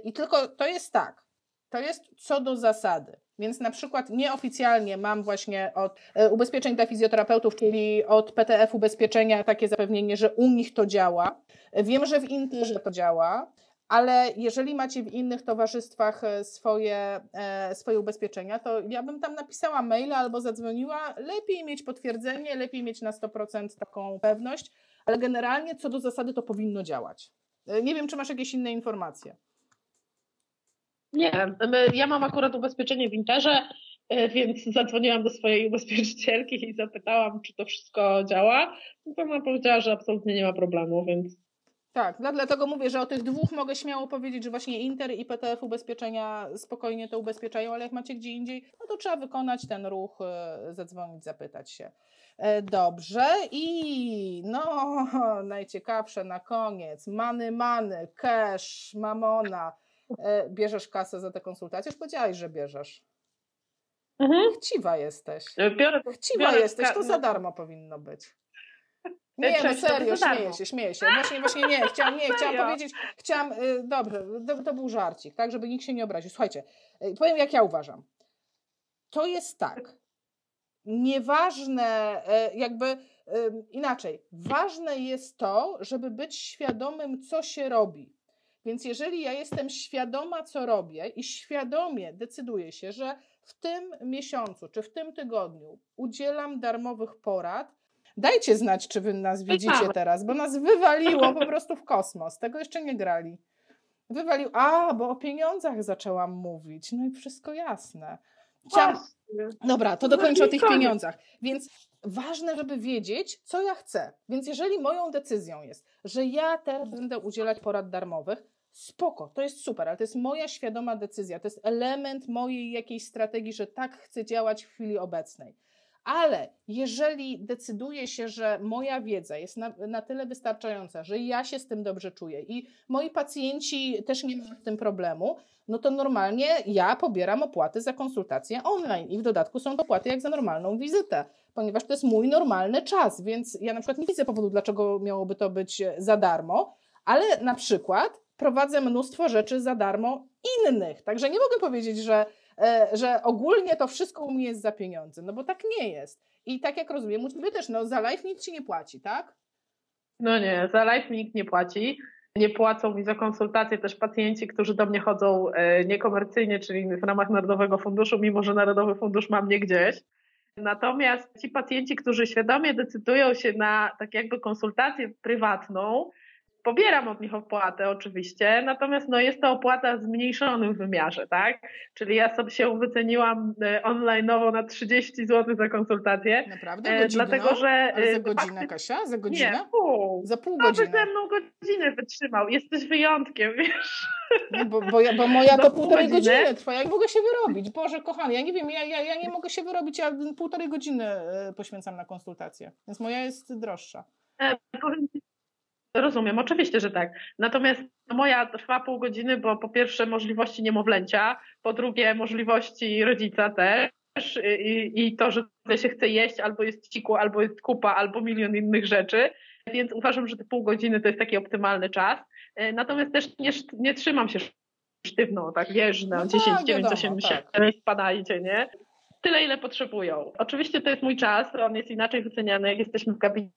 Speaker 1: I tylko to jest tak, to jest co do zasady. Więc na przykład nieoficjalnie mam właśnie od e, ubezpieczeń dla fizjoterapeutów, czyli od PTF ubezpieczenia takie zapewnienie, że u nich to działa. Wiem, że w Interze to działa, ale jeżeli macie w innych towarzystwach e, swoje, e, swoje ubezpieczenia, to ja bym tam napisała maila albo zadzwoniła. Lepiej mieć potwierdzenie, lepiej mieć na 100% taką pewność, ale generalnie co do zasady to powinno działać. Nie wiem, czy masz jakieś inne informacje.
Speaker 2: Nie, ja mam akurat ubezpieczenie w Interze, e, więc zadzwoniłam do swojej ubezpieczycielki i zapytałam, czy to wszystko działa. No to ona powiedziała, że absolutnie nie ma problemu, więc.
Speaker 1: Tak, dlatego mówię, że o tych dwóch mogę śmiało powiedzieć, że właśnie Inter i PTF ubezpieczenia spokojnie to ubezpieczają, ale jak macie gdzie indziej, no to trzeba wykonać ten ruch, e, zadzwonić, zapytać się. E, dobrze i no najciekawsze na koniec, many, many, cash, mamona. E, bierzesz kasę za te konsultacje? Już powiedziałaś, że bierzesz. Mhm. Chciwa jesteś.
Speaker 2: E, biorę,
Speaker 1: Chciwa biorę jesteś, to za no. darmo powinno być. Nie, no serio, śmieję się, śmieję się. Właśnie, właśnie nie, chciałam, nie, chciałam powiedzieć, chciałam, y, dobrze, to, to, był żarcik, tak, żeby nikt się nie obraził. Słuchajcie, y, powiem jak ja uważam. To jest tak, nieważne, y, jakby inaczej, ważne jest to, żeby być świadomym, co się robi. Więc jeżeli ja jestem świadoma, co robię i świadomie decyduję się, że w tym miesiącu czy w tym tygodniu udzielam darmowych porad, dajcie znać, czy wy nas widzicie teraz, bo nas wywaliło po prostu w kosmos. Tego jeszcze nie grali. Wywalił, a, bo o pieniądzach zaczęłam mówić. No i wszystko jasne. Chciałam... Dobra, to dokończę o tych pieniądzach. Więc ważne, żeby wiedzieć, co ja chcę. Więc jeżeli moją decyzją jest, że ja teraz będę udzielać porad darmowych, spoko, to jest super, ale to jest moja świadoma decyzja, to jest element mojej jakiejś strategii, że tak chcę działać w chwili obecnej. Ale jeżeli decyduję się, że moja wiedza jest na, na, tyle wystarczająca, że ja się z tym dobrze czuję i moi pacjenci też nie mają z tym problemu, no to normalnie ja pobieram opłaty za konsultacje online i w dodatku są to opłaty jak za normalną wizytę, ponieważ to jest mój normalny czas, więc ja na przykład nie widzę powodu, dlaczego miałoby to być za darmo, ale na przykład prowadzę mnóstwo rzeczy za darmo innych. Także nie mogę powiedzieć, że, e, że ogólnie to wszystko u mnie jest za pieniądze, no bo tak nie jest. I tak jak rozumiem, u Ciebie też, no za live nikt Ci nie płaci, tak?
Speaker 2: No nie, za live nikt nie płaci. Nie płacą mi za konsultacje też pacjenci, którzy do mnie chodzą e, niekomercyjnie, czyli w ramach Narodowego Funduszu, mimo że Narodowy Fundusz ma mnie gdzieś. Natomiast ci pacjenci, którzy świadomie decydują się na tak jakby konsultację prywatną, pobieram od nich opłatę oczywiście, natomiast no jest to opłata w zmniejszonym wymiarze, tak? Czyli ja sobie się wyceniłam e, online'owo na 30 zł za konsultację.
Speaker 1: Naprawdę? E, Godzinę? Dlatego, że... Ale za e, godzinę, Kasia? Za godzinę?
Speaker 2: Nie, pół.
Speaker 1: Za pół godziny.
Speaker 2: ze mną godzinę wytrzymał. Jesteś wyjątkiem, wiesz?
Speaker 1: Nie, bo, bo, ja, bo moja to półtorej godziny. godziny trwa. Jak mogę się wyrobić? Boże, kochany, ja nie wiem, ja, ja, ja nie mogę się wyrobić, ja półtorej godziny poświęcam na konsultację. Więc moja jest droższa.
Speaker 2: Powiem Ci Rozumiem, oczywiście, że tak. Natomiast moja trwa pół godziny, bo po pierwsze możliwości niemowlęcia, po drugie możliwości rodzica też i, i to, że się chce jeść, albo jest ciku, albo jest kupa, albo milion innych rzeczy. Więc uważam, że te pół godziny to jest taki optymalny czas. Natomiast też nie, nie trzymam się sztywno, tak wiesz, na no 10, tak, 9, wiadomo, 8, tak. spadajcie, nie? Tyle, ile potrzebują. Oczywiście to jest mój czas, on jest inaczej wyceniany, jak jesteśmy w gabinie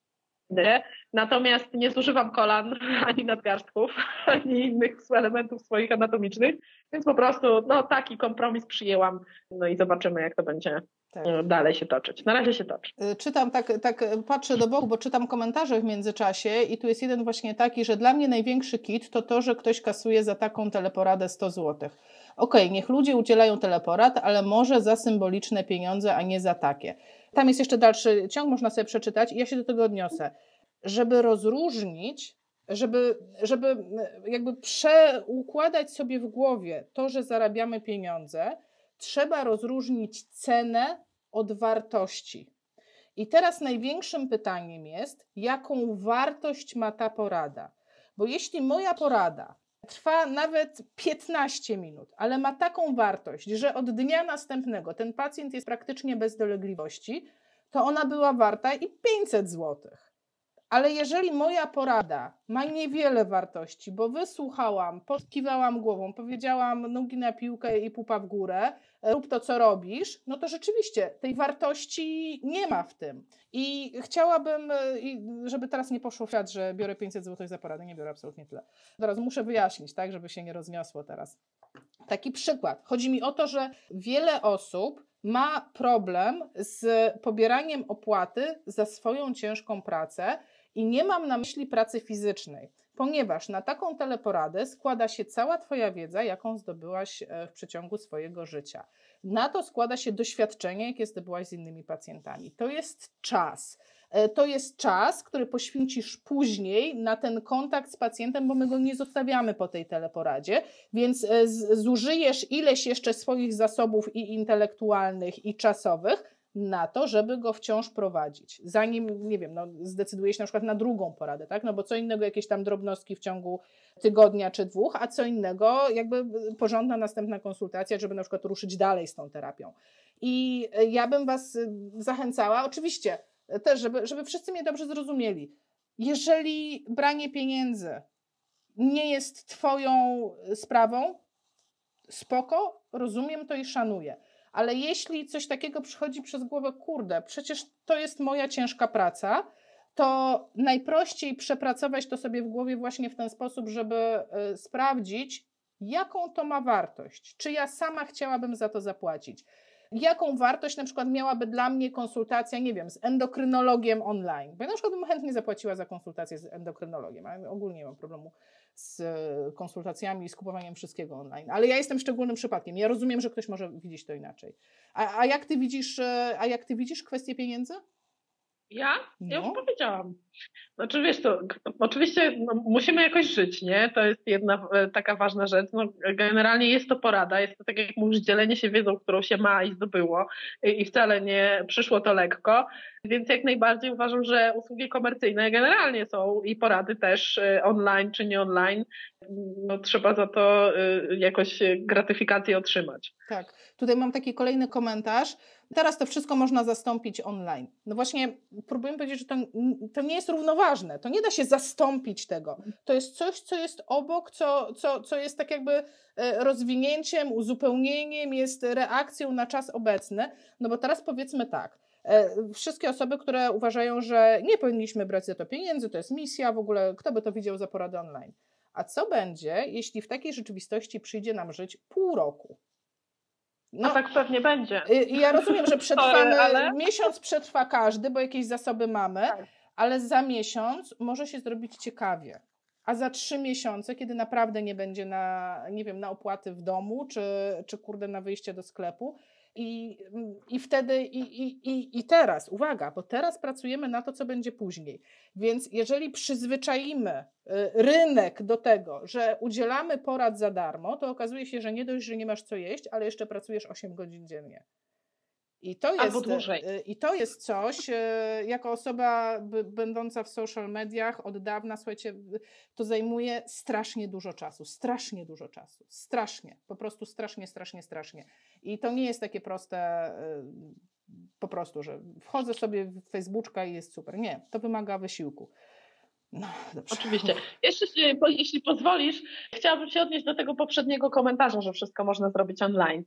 Speaker 2: Natomiast nie zużywam kolan, ani nadgarstków, ani innych elementów swoich anatomicznych, więc po prostu no, taki kompromis przyjęłam. No i zobaczymy, jak to będzie tak. E, dalej się toczyć. Na razie się toczy.
Speaker 1: E, czytam tak, tak, patrzę do boku, bo czytam komentarze w międzyczasie i tu jest jeden właśnie taki, że dla mnie największy kit to to, że ktoś kasuje za taką teleporadę 100 zł. Okej, okay, niech ludzie udzielają teleporad, ale może za symboliczne pieniądze, a nie za takie. Tam jest jeszcze dalszy ciąg, można sobie przeczytać i ja się do tego odniosę. Żeby rozróżnić, żeby, żeby jakby przeukładać sobie w głowie to, że zarabiamy pieniądze, trzeba rozróżnić cenę od wartości. I teraz największym pytaniem jest, jaką wartość ma ta porada? Bo jeśli moja porada trwa nawet 15 minut, ale ma taką wartość, że od dnia następnego ten pacjent jest praktycznie bez dolegliwości, to ona była warta i 500 złotych. Ale jeżeli moja porada ma niewiele wartości, bo wysłuchałam, podkiwałam głową, powiedziałam nogi na piłkę i pupa w górę, rób to, co robisz, no to rzeczywiście tej wartości nie ma w tym. I chciałabym, żeby teraz nie poszło w świat, że biorę 500 zł za poradę, nie biorę absolutnie tyle. Teraz muszę wyjaśnić, tak, żeby się nie rozniosło teraz. Taki przykład. Chodzi mi o to, że wiele osób ma problem z pobieraniem opłaty za swoją ciężką pracę, i nie mam na myśli pracy fizycznej, ponieważ na taką teleporadę składa się cała Twoja wiedza, jaką zdobyłaś e, w przeciągu swojego życia. Na to składa się doświadczenie, jakie zdobyłaś z innymi pacjentami. To jest czas. E, to jest czas, który poświęcisz później na ten kontakt z pacjentem, bo my go nie zostawiamy po tej teleporadzie, więc e, zużyjesz ileś jeszcze swoich zasobów i intelektualnych, i czasowych na to, żeby go wciąż prowadzić. Zanim, nie wiem, no, zdecyduje się na przykład na drugą poradę, tak? No bo co innego jakieś tam drobnostki w ciągu tygodnia czy dwóch, a co innego jakby porządna następna konsultacja, żeby na przykład ruszyć dalej z tą terapią. I ja bym Was zachęcała, oczywiście też, żeby, żeby wszyscy mnie dobrze zrozumieli. Jeżeli branie pieniędzy nie jest Twoją sprawą, spoko, rozumiem to i szanuję ale jeśli coś takiego przychodzi przez głowę, kurde, przecież to jest moja ciężka praca, to najprościej przepracować to sobie w głowie właśnie w ten sposób, żeby y, sprawdzić, jaką to ma wartość. Czy ja sama chciałabym za to zapłacić? Jaką wartość na przykład miałaby dla mnie konsultacja, nie wiem, z endokrynologiem online? Bo ja na przykład bym chętnie zapłaciła za konsultację z endokrynologiem, ale ogólnie nie mam problemu z konsultacjami i z kupowaniem wszystkiego online. Ale ja jestem szczególnym przypadkiem. Ja rozumiem, że ktoś może widzieć to inaczej. A, a jak ty widzisz, e, a jak ty widzisz kwestię pieniędzy?
Speaker 2: Ja? Ja już no. powiedziałam. Znaczy wiesz to, oczywiście no, musimy jakoś żyć, nie? To jest jedna e, taka ważna rzecz. No, generalnie jest to porada, jest to tak jak mówisz, dzielenie się wiedzą, którą się ma i zdobyło i, i wcale nie przyszło to lekko, więc jak najbardziej uważam, że usługi komercyjne generalnie są i porady też e, online czy nie online, no trzeba za to e, jakoś gratyfikację otrzymać.
Speaker 1: Tak, tutaj mam taki kolejny komentarz. Teraz to wszystko można zastąpić online. No właśnie, próbuję powiedzieć, że to, to nie jest równoważne. To nie da się zastąpić tego. To jest coś, co jest obok, co, co, co jest tak jakby e, rozwinięciem, uzupełnieniem, jest reakcją na czas obecny. No bo teraz powiedzmy tak. E, wszystkie osoby, które uważają, że nie powinniśmy brać za to pieniędzy, to jest misja, w ogóle kto by to widział za poradę online. A co będzie, jeśli w takiej rzeczywistości przyjdzie nam żyć pół roku?
Speaker 2: No, A tak pewnie będzie.
Speaker 1: Y, ja rozumiem, że przetrwamy, Sorry, ale... miesiąc przetrwa każdy, bo jakieś zasoby mamy, tak. ale za miesiąc może się zrobić ciekawie. A za trzy miesiące, kiedy naprawdę nie będzie na, nie wiem, na opłaty w domu, czy, czy kurde na wyjście do sklepu, i, i wtedy, i, i, i, teraz, uwaga, bo teraz pracujemy na to, co będzie później. Więc jeżeli przyzwyczaimy y, rynek do tego, że udzielamy porad za darmo, to okazuje się, że nie dość, że nie masz co jeść, ale jeszcze pracujesz 8 godzin dziennie. I to, jest,
Speaker 2: Albo dłużej.
Speaker 1: Y, I to jest coś, y, jako osoba będąca w social mediach od dawna, słuchajcie, to zajmuje strasznie dużo czasu, strasznie dużo czasu, strasznie, po prostu strasznie, strasznie, strasznie. I to nie jest takie proste, po prostu, że wchodzę sobie w Facebooka i jest super. Nie, to wymaga wysiłku.
Speaker 2: No, dobrze. Oczywiście. Jeszcze, jeśli pozwolisz, chciałabym się odnieść do tego poprzedniego komentarza, że wszystko można zrobić online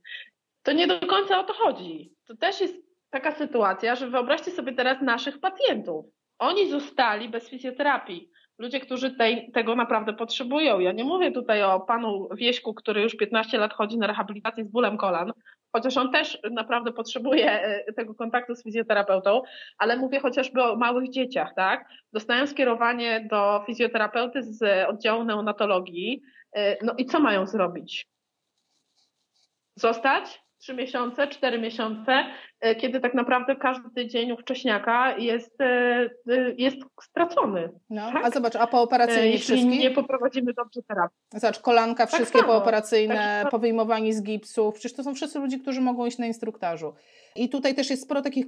Speaker 2: to nie do końca o to chodzi. To też jest taka sytuacja, że wyobraźcie sobie teraz naszych pacjentów. Oni zostali bez fizjoterapii. Ludzie, którzy tej, tego naprawdę potrzebują. Ja nie mówię tutaj o panu Wieśku, który już 15 lat chodzi na rehabilitację z bólem kolan, chociaż on też naprawdę potrzebuje e, tego kontaktu z fizjoterapeutą, ale mówię chociażby o małych dzieciach, tak? Dostają skierowanie do fizjoterapeuty z oddziału neonatologii. E, no i co mają zrobić? Zostać? Trzy miesiące, cztery miesiące, e, kiedy tak naprawdę każdy dzień u wcześniaka jest, e, e, jest stracony.
Speaker 1: No, tak? A zobacz, a pooperacyjni
Speaker 2: Jeśli
Speaker 1: wszystkie?
Speaker 2: nie poprowadzimy dobrze terapii.
Speaker 1: Zobacz, kolanka wszystkie tak pooperacyjne, tak, powyjmowani z gipsów, przecież to są wszyscy ludzie, którzy mogą iść na instruktażu. I tutaj też jest sporo takich,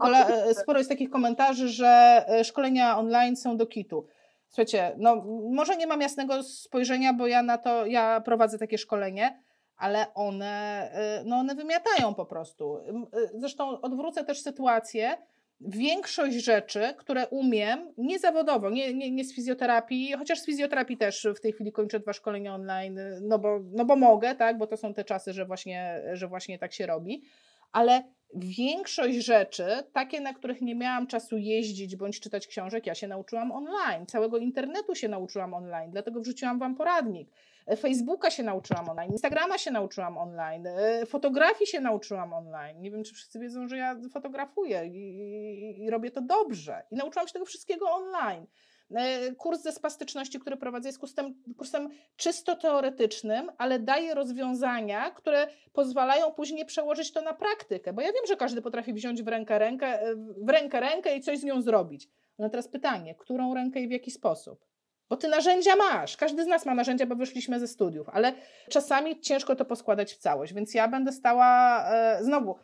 Speaker 1: sporo jest takich komentarzy, że szkolenia online są do kitu. Słuchajcie, no może nie mam jasnego spojrzenia, bo ja na to, ja prowadzę takie szkolenie, ale one, y, no one wymiatają po prostu. Y, zresztą odwrócę też sytuację. Większość rzeczy, które umiem, niezawodowo, nie, nie, nie z fizjoterapii, chociaż z fizjoterapii też w tej chwili kończę dwa szkolenia online, no bo, no bo mogę, tak, bo to są te czasy, że właśnie, że właśnie tak się robi, ale większość rzeczy, takie, na których nie miałam czasu jeździć bądź czytać książek, ja się nauczyłam online. Całego internetu się nauczyłam online, dlatego wrzuciłam Wam poradnik. Facebooka się nauczyłam online, Instagrama się nauczyłam online, e, fotografii się nauczyłam online. Nie wiem, czy wszyscy wiedzą, że ja fotografuję i, i, i robię to dobrze. I nauczyłam się tego wszystkiego online. E, kurs ze spastyczności, który prowadzę, jest kursem, kursem czysto teoretycznym, ale daje rozwiązania, które pozwalają później przełożyć to na praktykę. Bo ja wiem, że każdy potrafi wziąć w rękę rękę, w rękę, rękę i coś z nią zrobić. No teraz pytanie, którą rękę i w jaki sposób? Bo ty narzędzia masz. Każdy z nas ma narzędzia, bo wyszliśmy ze studiów, ale czasami ciężko to poskładać w całość. Więc ja będę stała e, znowu.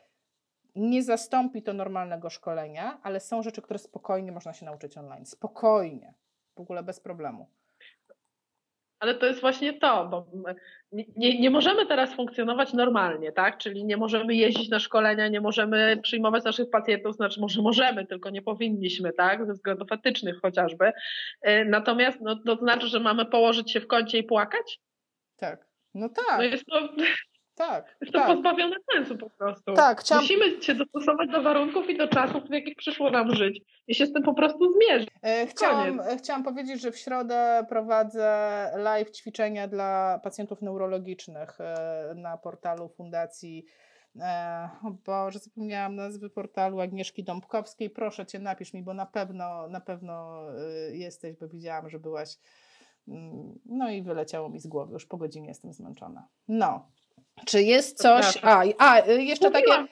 Speaker 1: Nie zastąpi to normalnego szkolenia, ale są rzeczy, które spokojnie można się nauczyć online. Spokojnie. W ogóle bez problemu.
Speaker 2: Ale to jest właśnie to, bo nie, nie możemy teraz funkcjonować normalnie, tak? Czyli nie możemy jeździć na szkolenia, nie możemy przyjmować naszych pacjentów, znaczy może możemy, tylko nie powinniśmy, tak? Ze względów etycznych chociażby. E, natomiast no, to znaczy, że mamy położyć się w kącie i płakać?
Speaker 1: Tak. No tak.
Speaker 2: No jest to,
Speaker 1: tak,
Speaker 2: jest to
Speaker 1: tak.
Speaker 2: pozbawione sensu po prostu.
Speaker 1: Tak, chciałam...
Speaker 2: Musimy się dostosować do warunków i do czasów, w jakich przyszło nam żyć i się z tym po prostu zmierzyć.
Speaker 1: E, chciałam, chciałam powiedzieć, że w środę prowadzę live ćwiczenia dla pacjentów neurologicznych e, na portalu Fundacji e, o Boże, zapomniałam nazwy portalu Agnieszki Dąbkowskiej. Proszę Cię, napisz mi, bo na pewno, na pewno jesteś, bo widziałam, że byłaś. Mm, no i wyleciało mi z głowy, już po godzinie jestem zmęczona. No, czy jest coś. A, a jeszcze, takie,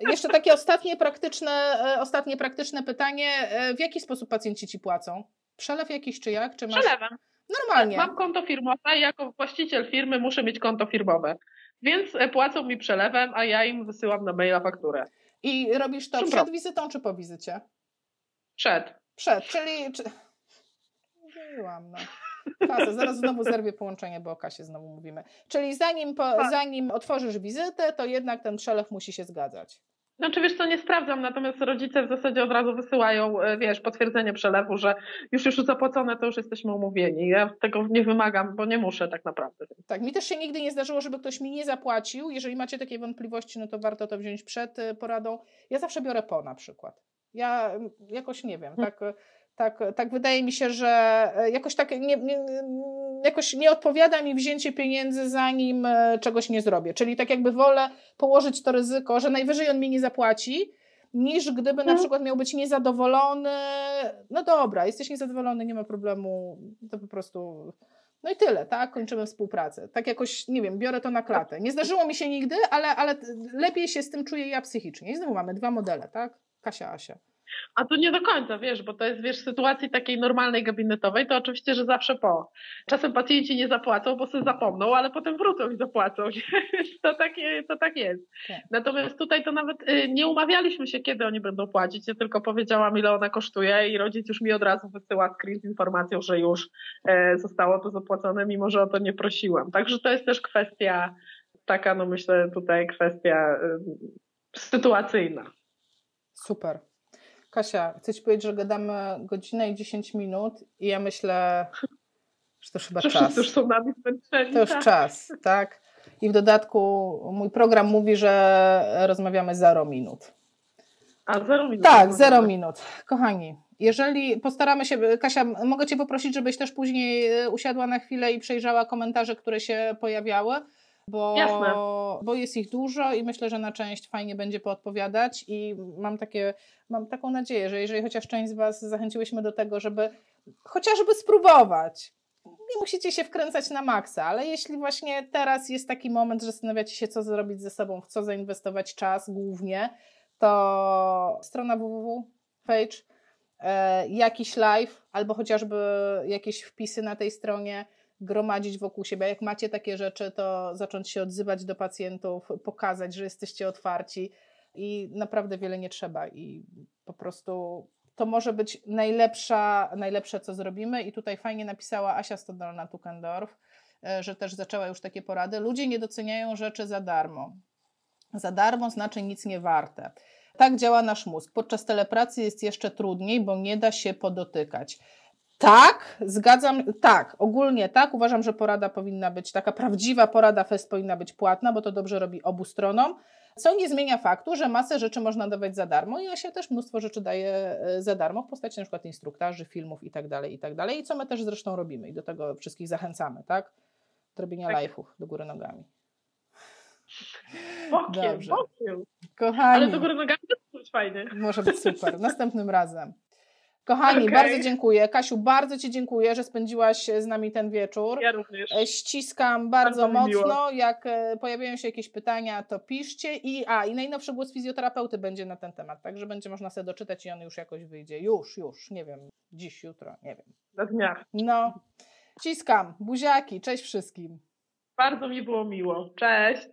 Speaker 1: jeszcze takie ostatnie praktyczne, e, ostatnie praktyczne pytanie. E, w jaki sposób pacjenci ci płacą? Przelew jakiś czy jak? Czy masz...
Speaker 2: Przelewem.
Speaker 1: Normalnie.
Speaker 2: Mam konto firmowe i jako właściciel firmy muszę mieć konto firmowe. Więc e, płacą mi przelewem, a ja im wysyłam na maila fakturę.
Speaker 1: I robisz to przed wizytą czy po wizycie?
Speaker 2: Przed.
Speaker 1: Przed, czyli. Czy... Mówiłam, no. Kasa, zaraz znowu zerwie połączenie, bo o kasie znowu mówimy. Czyli zanim, po, tak. zanim otworzysz wizytę, to jednak ten przelew musi się zgadzać.
Speaker 2: Znaczy wiesz co, nie sprawdzam, natomiast rodzice w zasadzie od razu wysyłają, e, wiesz, potwierdzenie przelewu, że już już zapłacone, to już jesteśmy umówieni. Ja tego nie wymagam, bo nie muszę tak naprawdę.
Speaker 1: Tak, mi też się nigdy nie zdarzyło, żeby ktoś mi nie zapłacił. Jeżeli macie takie wątpliwości, no to warto to wziąć przed e, poradą. Ja zawsze biorę po na przykład. Ja jakoś nie wiem, tak tak, tak wydaje mi się, że e, jakoś tak nie, nie, jakoś nie odpowiada mi wzięcie pieniędzy, zanim e, czegoś nie zrobię. Czyli tak jakby wolę położyć to ryzyko, że najwyżej on mi nie zapłaci, niż gdyby na mhm. przykład miał być niezadowolony. No dobra, jesteś niezadowolony, nie ma problemu, to po prostu. No i tyle, tak? Kończymy współpracę. Tak jakoś, nie wiem, biorę to na klatę. Nie zdarzyło mi się nigdy, ale, ale lepiej się z tym czuję ja psychicznie. I znowu mamy dwa modele, tak? Kasia, Asia.
Speaker 2: A tu nie do końca, wiesz, bo to jest, wiesz, w sytuacji takiej normalnej gabinetowej, to oczywiście, że zawsze po. Czasem pacjenci nie zapłacą, bo sobie zapomną, ale potem wrócą i zapłacą. to, tak, to tak jest. Tak. Natomiast tutaj to nawet y, nie umawialiśmy się, kiedy oni będą płacić. Ja tylko powiedziałam, ile ona kosztuje i rodzic już mi od razu wysyła screen z informacją, że już e, zostało to zapłacone, mimo że o to nie prosiłam. Także to jest też kwestia taka, no myślę, tutaj kwestia y, sytuacyjna.
Speaker 1: Super. Kasia, chcę Ci powiedzieć, że gadamy godzinę i 10 minut i ja myślę, że to już chyba
Speaker 2: że
Speaker 1: czas.
Speaker 2: już są nami zmęczeni.
Speaker 1: To już tak. czas, tak? I w dodatku mój program mówi, że rozmawiamy 0 minut.
Speaker 2: A, 0 minut.
Speaker 1: Tak, 0 minut. Kochani, jeżeli postaramy się, Kasia, mogę Cię poprosić, żebyś też później e, usiadła na chwilę i przejrzała komentarze, które się pojawiały bo,
Speaker 2: Jasne.
Speaker 1: bo jest ich dużo i myślę, że na część fajnie będzie poodpowiadać i mam, takie, mam taką nadzieję, że jeżeli chociaż część z Was zachęciłyśmy do tego, żeby chociażby spróbować, nie musicie się wkręcać na maksa, ale jeśli właśnie teraz jest taki moment, że zastanawiacie się, co zrobić ze sobą, w co zainwestować czas głównie, to strona www, page, e, jakiś live albo chociażby jakieś wpisy na tej stronie, gromadzić wokół siebie. Jak macie takie rzeczy, to zacząć się odzywać do pacjentów, pokazać, że jesteście otwarci. i naprawdę wiele nie trzeba i po prostu to może być najlepsza, najlepsze, co zrobimy i tutaj fajnie napisała Asia Stodolna-Tukendorf, e, że też zaczęła już takie porady. Ludzie nie doceniają rzeczy za darmo. Za darmo znaczy nic nie warte. Tak działa nasz mózg. Podczas telepracy jest jeszcze trudniej, bo nie da się podotykać. Tak, zgadzam, tak, ogólnie tak. Uważam, że porada powinna być, taka prawdziwa porada fest powinna być płatna, bo to dobrze robi obu stronom. Co nie zmienia faktu, że masę rzeczy można dawać za darmo i Asia też mnóstwo rzeczy daje za darmo w postaci na przykład instruktarzy, filmów i tak dalej, i tak dalej. I co my też zresztą robimy i do tego wszystkich zachęcamy, tak? Robienia
Speaker 2: Tak.
Speaker 1: live'ów do góry nogami.
Speaker 2: Bokiem,
Speaker 1: Dobrze.
Speaker 2: bokiem.
Speaker 1: Kochani.
Speaker 2: Ale do góry nogami to może być fajnie.
Speaker 1: Może być super. Następnym razem. Kochani,
Speaker 2: Okej.
Speaker 1: bardzo dziękuję. Kasiu, bardzo Ci dziękuję, że spędziłaś z nami ten wieczór.
Speaker 2: Ja również.
Speaker 1: E, Ściskam bardzo,
Speaker 2: Bardzo
Speaker 1: mocno. Jak e, pojawiają się jakieś pytania, to piszcie. I, a, i najnowszy głos fizjoterapeuty będzie na ten temat, także będzie można sobie doczytać i on już jakoś wyjdzie. Już, już, nie wiem, dziś, jutro, nie wiem.
Speaker 2: Na dniach.
Speaker 1: No, ściskam, buziaki, cześć wszystkim.
Speaker 2: Bardzo mi było miło. Cześć.